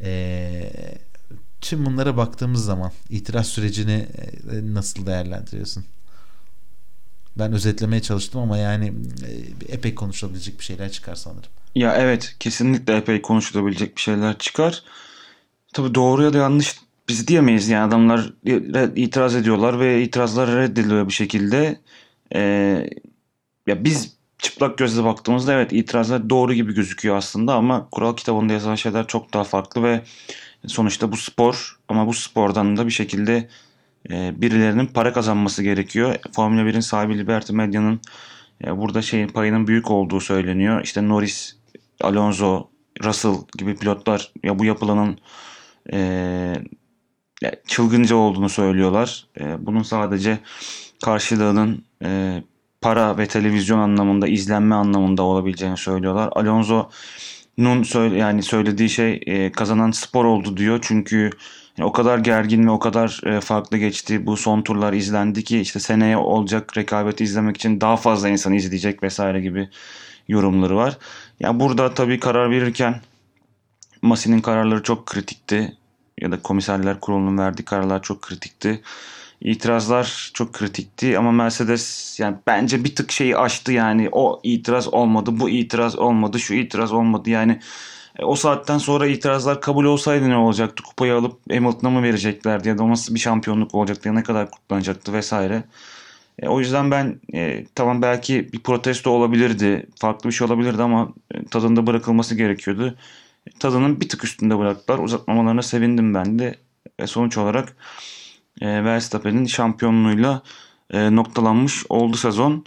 E, tüm bunlara baktığımız zaman itiraz sürecini e, nasıl değerlendiriyorsun? Ben özetlemeye çalıştım ama yani e, epey konuşulabilecek bir şeyler çıkar sanırım. Ya evet kesinlikle epey konuşulabilecek bir şeyler çıkar. Tabii doğru ya da yanlış biz diyemeyiz yani adamlar itiraz ediyorlar ve itirazlar reddediliyor bir şekilde. Ee, ya biz çıplak gözle baktığımızda evet itirazlar doğru gibi gözüküyor aslında ama kural kitabında yazan şeyler çok daha farklı ve sonuçta bu spor ama bu spordan da bir şekilde e, birilerinin para kazanması gerekiyor. Formula 1'in sahibi Liberty Media'nın e, burada şeyin payının büyük olduğu söyleniyor. İşte Norris, Alonso, Russell gibi pilotlar ya bu yapılanın e, çılgınca olduğunu söylüyorlar. E, bunun sadece karşılığının e, para ve televizyon anlamında, izlenme anlamında olabileceğini söylüyorlar. Alonso'nun söyle, yani söylediği şey e, kazanan spor oldu diyor. Çünkü yani o kadar gergin ve o kadar e, farklı geçti. Bu son turlar izlendi ki işte seneye olacak rekabeti izlemek için daha fazla insan izleyecek vesaire gibi yorumları var. Ya yani burada tabii karar verirken Masi'nin kararları çok kritikti ya da komiserler kurulunun verdiği kararlar çok kritikti. İtirazlar çok kritikti ama Mercedes yani bence bir tık şeyi aştı yani o itiraz olmadı, bu itiraz olmadı, şu itiraz olmadı yani e, o saatten sonra itirazlar kabul olsaydı ne olacaktı? Kupayı alıp Hamilton'a mı vereceklerdi ya da nasıl bir şampiyonluk olacaktı ya ne kadar kutlanacaktı vesaire. E, o yüzden ben e, tamam belki bir protesto olabilirdi, farklı bir şey olabilirdi ama e, tadında bırakılması gerekiyordu tadının bir tık üstünde bıraktılar. Uzatmamalarına sevindim ben de. E, sonuç olarak e, Verstappen'in şampiyonluğuyla e, noktalanmış oldu sezon.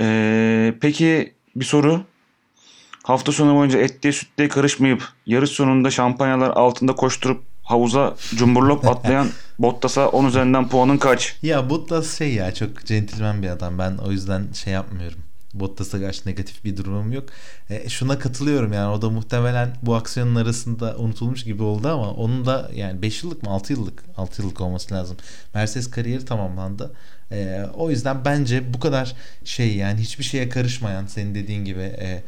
E, peki bir soru. Hafta sonu boyunca etliye sütlüye karışmayıp yarış sonunda şampanyalar altında koşturup havuza cumburlop atlayan Bottas'a 10 üzerinden puanın kaç? Ya Bottas şey ya çok centilmen bir adam. Ben o yüzden şey yapmıyorum. Bottas'a karşı negatif bir durumum yok. E, şuna katılıyorum yani o da muhtemelen bu aksiyonun arasında unutulmuş gibi oldu ama onun da yani 5 yıllık mı 6 yıllık 6 yıllık olması lazım. Mercedes kariyeri tamamlandı. E, o yüzden bence bu kadar şey yani hiçbir şeye karışmayan senin dediğin gibi e,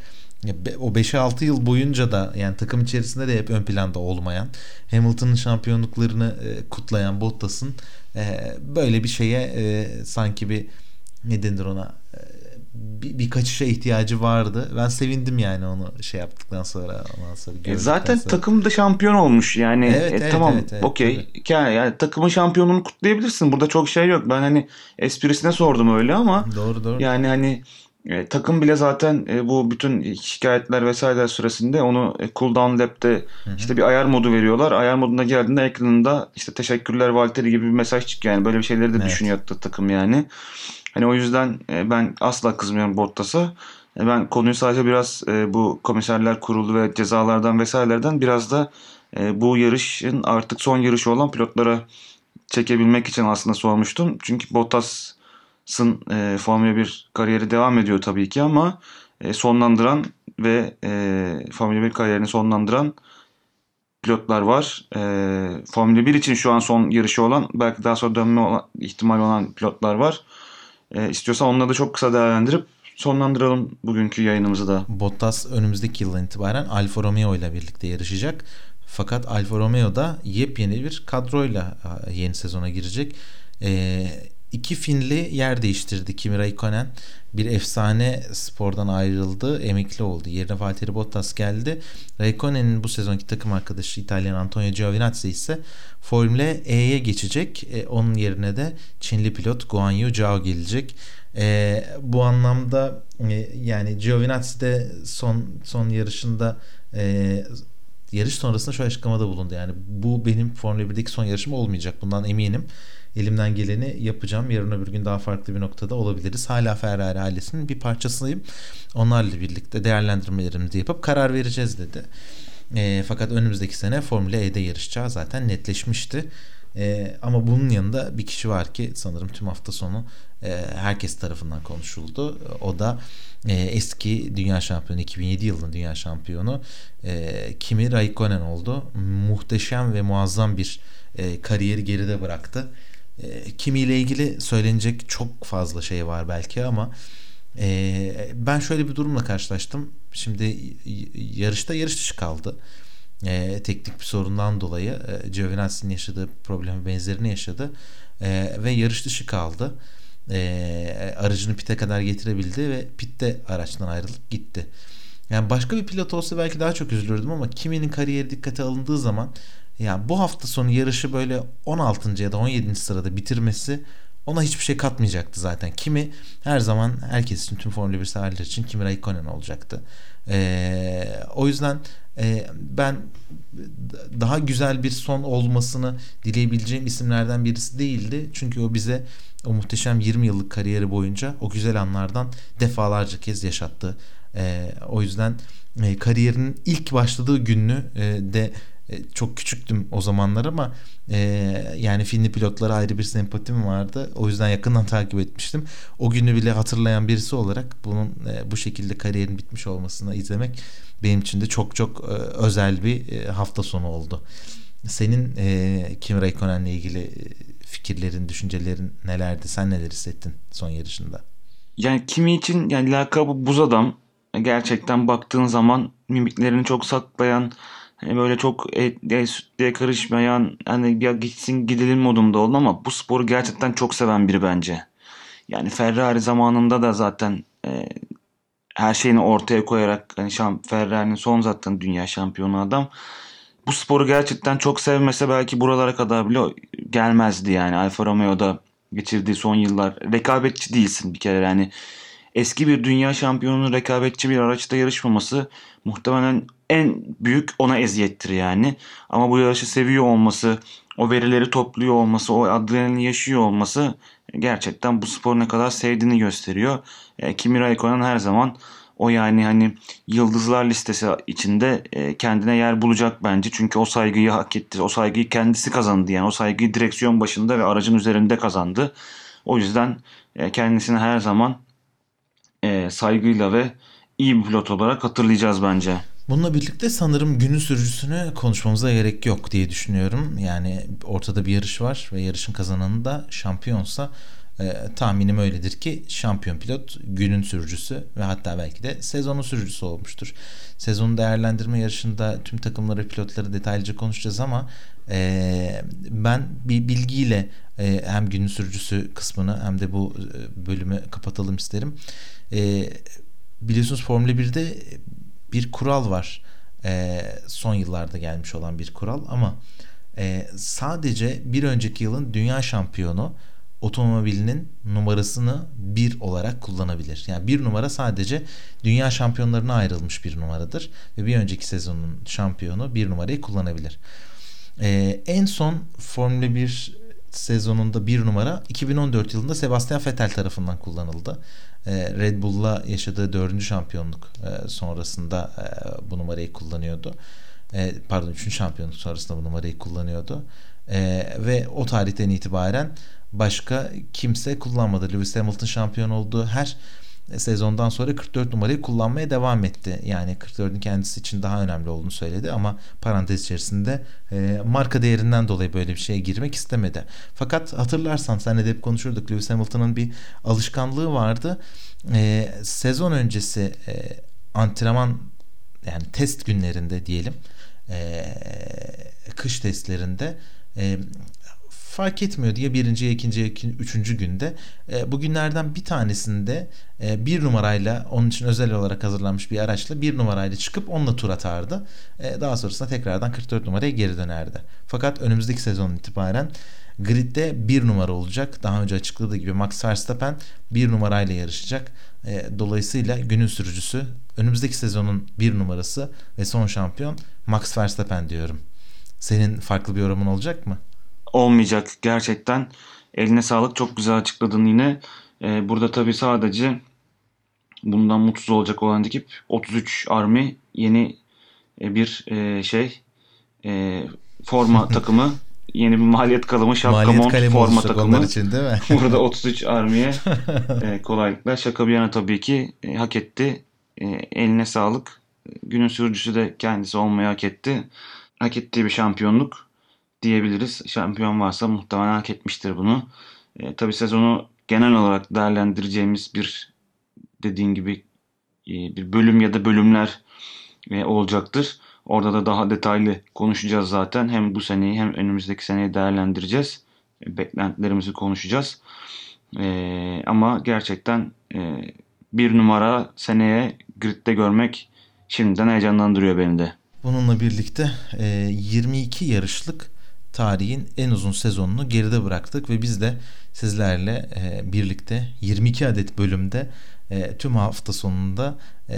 o 5-6 yıl boyunca da yani takım içerisinde de hep ön planda olmayan Hamilton'ın şampiyonluklarını e, kutlayan Bottas'ın e, böyle bir şeye e, sanki bir ne denir ona e, bir, bir kaçışa ihtiyacı vardı. Ben sevindim yani onu şey yaptıktan sonra. Ondan sonra e zaten sonra. takım da şampiyon olmuş yani. Evet, e, evet, tamam evet, evet, okey. Yani, yani takımın şampiyonluğunu kutlayabilirsin. Burada çok şey yok. Ben hani esprisine sordum öyle ama. Doğru doğru. Yani hani e, takım bile zaten e, bu bütün şikayetler vesaire süresinde onu e, cooldown lab'de hı hı. işte bir ayar modu veriyorlar. Ayar moduna geldiğinde ekranında işte teşekkürler Valtteri gibi bir mesaj çıkıyor. Yani böyle bir şeyleri de evet. düşünüyor takım yani. Hani o yüzden e, ben asla kızmıyorum Bottas'a. E, ben konuyu sadece biraz e, bu komiserler kurulu ve cezalardan vesairelerden biraz da bu yarışın artık son yarışı olan pilotlara çekebilmek için aslında sormuştum. Çünkü Bottas Sın e, Formula 1 kariyeri devam ediyor tabii ki ama sonlandıran ve Formula 1 kariyerini sonlandıran pilotlar var. E, Formula 1 için şu an son yarışı olan belki daha sonra dönme olan, ihtimali olan pilotlar var. E, istiyorsan onları da çok kısa değerlendirip sonlandıralım bugünkü yayınımızı da. Bottas önümüzdeki yıldan itibaren Alfa Romeo ile birlikte yarışacak. Fakat Alfa Romeo da yepyeni bir kadroyla yeni sezona girecek. Ee, iki Finli yer değiştirdi. Kimi Raikkonen bir efsane spordan ayrıldı. Emekli oldu. Yerine Valtteri Bottas geldi. Raikkonen'in bu sezonki takım arkadaşı İtalyan Antonio Giovinazzi ise Formula E'ye geçecek. E, onun yerine de Çinli pilot Guan Yu Zhao gelecek. E, bu anlamda e, yani Giovinazzi de son son yarışında e, yarış sonrasında şu açıklamada bulundu. Yani bu benim Formula 1'deki son yarışım olmayacak. Bundan eminim elimden geleni yapacağım. Yarın öbür gün daha farklı bir noktada olabiliriz. Hala Ferrari ailesinin bir parçasıyım. Onlarla birlikte değerlendirmelerimizi yapıp karar vereceğiz dedi. E, fakat önümüzdeki sene Formula E'de yarışacağı zaten netleşmişti. E, ama bunun yanında bir kişi var ki sanırım tüm hafta sonu e, herkes tarafından konuşuldu. O da e, eski dünya şampiyonu 2007 yılının dünya şampiyonu e, Kimi Raikkonen oldu. Muhteşem ve muazzam bir e, kariyeri geride bıraktı. E, kimiyle ilgili söylenecek çok fazla şey var belki ama e, ben şöyle bir durumla karşılaştım. Şimdi yarışta yarış dışı kaldı. E, teknik bir sorundan dolayı e, Giovinazzi'nin yaşadığı problemi benzerini yaşadı e, ve yarış dışı kaldı. E, aracını pite kadar getirebildi ve pitte araçtan ayrılıp gitti. Yani başka bir pilot olsa belki daha çok üzülürdüm ama kiminin kariyeri dikkate alındığı zaman yani bu hafta sonu yarışı böyle 16. ya da 17. sırada bitirmesi ona hiçbir şey katmayacaktı zaten. Kimi her zaman herkes için tüm Formula 1 severler için Kimi Raikkonen olacaktı. Ee, o yüzden e, ben daha güzel bir son olmasını dileyebileceğim isimlerden birisi değildi. Çünkü o bize o muhteşem 20 yıllık kariyeri boyunca o güzel anlardan defalarca kez yaşattı. Ee, o yüzden e, kariyerinin ilk başladığı gününü e, de e, çok küçüktüm o zamanlar ama e, yani Finli pilotlara ayrı bir sempatim vardı. O yüzden yakından takip etmiştim. O günü bile hatırlayan birisi olarak bunun e, bu şekilde kariyerin bitmiş olmasını izlemek benim için de çok çok e, özel bir e, hafta sonu oldu. Senin e, Kim Raikkonen'le ilgili e, fikirlerin, düşüncelerin nelerdi? Sen neler hissettin son yarışında? Yani kimi için yani lakabı buz adam gerçekten baktığın zaman mimiklerini çok saklayan Hani böyle çok etliye sütlüye karışmayan hani ya gitsin gidelim modunda oldu ama bu sporu gerçekten çok seven biri bence. Yani Ferrari zamanında da zaten e, her şeyini ortaya koyarak hani şamp Ferrari'nin son zaten dünya şampiyonu adam. Bu sporu gerçekten çok sevmese belki buralara kadar bile gelmezdi yani Alfa Romeo'da geçirdiği son yıllar. Rekabetçi değilsin bir kere yani eski bir dünya şampiyonunun rekabetçi bir araçta yarışmaması muhtemelen en büyük ona eziyettir yani. Ama bu yarışı seviyor olması, o verileri topluyor olması, o adrenalini yaşıyor olması gerçekten bu spor ne kadar sevdiğini gösteriyor. E, Kimi Raikkonen her zaman o yani hani yıldızlar listesi içinde e, kendine yer bulacak bence. Çünkü o saygıyı hak etti. O saygıyı kendisi kazandı yani. O saygıyı direksiyon başında ve aracın üzerinde kazandı. O yüzden e, kendisini her zaman e, saygıyla ve iyi bir pilot olarak hatırlayacağız bence. Bununla birlikte sanırım günün sürücüsünü konuşmamıza gerek yok diye düşünüyorum. Yani ortada bir yarış var ve yarışın kazananı da şampiyonsa E, tahminim öyledir ki şampiyon pilot günün sürücüsü ve hatta belki de sezonun sürücüsü olmuştur. Sezonu değerlendirme yarışında tüm takımları pilotları detaylıca konuşacağız ama e, ben bir bilgiyle e, hem günün sürücüsü kısmını hem de bu e, bölümü kapatalım isterim. E, biliyorsunuz Formula 1'de bir kural var. E, son yıllarda gelmiş olan bir kural ama e, sadece bir önceki yılın dünya şampiyonu otomobilinin numarasını bir olarak kullanabilir. Yani bir numara sadece dünya şampiyonlarına ayrılmış bir numaradır ve bir önceki sezonun şampiyonu bir numarayı kullanabilir. Ee, en son Formula 1 sezonunda bir numara 2014 yılında Sebastian Vettel tarafından kullanıldı. Ee, Red Bull'la yaşadığı dördüncü şampiyonluk e, sonrasında e, bu numarayı kullanıyordu. E, pardon üçüncü şampiyonluk sonrasında bu numarayı kullanıyordu. E, ve o tarihten itibaren başka kimse kullanmadı. Lewis Hamilton şampiyon olduğu her sezondan sonra 44 numarayı kullanmaya devam etti. Yani 44'ün kendisi için daha önemli olduğunu söyledi ama parantez içerisinde e, marka değerinden dolayı böyle bir şeye girmek istemedi. Fakat hatırlarsan senle de hep konuşurduk. Lewis Hamilton'ın bir alışkanlığı vardı. E, sezon öncesi e, antrenman yani test günlerinde diyelim e, kış testlerinde e, fark etmiyor diye birinci, ikinci, üçüncü günde e, bugünlerden bir tanesinde e, bir numarayla onun için özel olarak hazırlanmış bir araçla bir numarayla çıkıp onunla tur atardı. E, daha sonrasında tekrardan 44 numaraya geri dönerdi. Fakat önümüzdeki sezon itibaren gridde bir numara olacak. Daha önce açıkladığı gibi Max Verstappen bir numarayla yarışacak. E, dolayısıyla günün sürücüsü önümüzdeki sezonun bir numarası ve son şampiyon Max Verstappen diyorum. Senin farklı bir yorumun olacak mı? Olmayacak gerçekten. Eline sağlık çok güzel açıkladın yine. Ee, burada tabii sadece bundan mutsuz olacak olan ekip 33 Army yeni e, bir e, şey e, forma takımı yeni bir maliyet kalımı şapkamon forma takımı. için değil mi? Burada 33 Army'ye e, kolaylıkla şaka bir yana tabii ki e, hak etti. E, eline sağlık. Günün sürücüsü de kendisi olmayı hak etti. Hak ettiği bir şampiyonluk diyebiliriz. Şampiyon varsa muhtemelen hak etmiştir bunu. E, tabii sezonu genel olarak değerlendireceğimiz bir dediğin gibi e, bir bölüm ya da bölümler e, olacaktır. Orada da daha detaylı konuşacağız zaten. Hem bu seneyi hem önümüzdeki seneyi değerlendireceğiz. E, beklentilerimizi konuşacağız. E, ama gerçekten e, bir numara seneye gridde görmek şimdiden heyecanlandırıyor beni de. Bununla birlikte e, 22 yarışlık tarihin en uzun sezonunu geride bıraktık ve biz de sizlerle e, birlikte 22 adet bölümde e, tüm hafta sonunda e,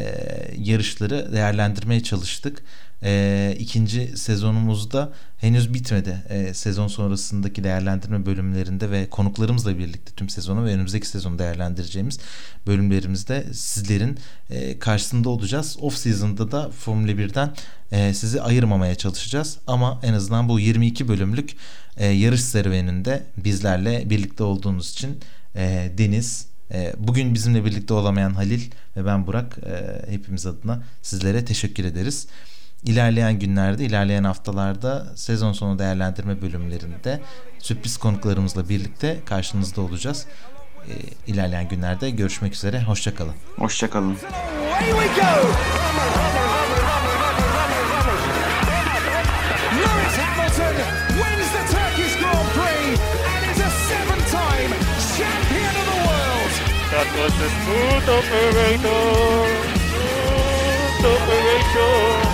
yarışları değerlendirmeye çalıştık. E, ikinci sezonumuzda henüz bitmedi. E, sezon sonrasındaki değerlendirme bölümlerinde ve konuklarımızla birlikte tüm sezonu ve önümüzdeki sezonu değerlendireceğimiz bölümlerimizde sizlerin e, karşısında olacağız. Off season'da da Formula 1'den e, sizi ayırmamaya çalışacağız. Ama en azından bu 22 bölümlük e, yarış serüveninde bizlerle birlikte olduğunuz için e, Deniz, e, bugün bizimle birlikte olamayan Halil ve ben Burak e, hepimiz adına sizlere teşekkür ederiz. İlerleyen günlerde, ilerleyen haftalarda sezon sonu değerlendirme bölümlerinde sürpriz konuklarımızla birlikte karşınızda olacağız. E, ilerleyen günlerde görüşmek üzere. Hoşçakalın. Hoşçakalın. That was a smooth operator, smooth operator.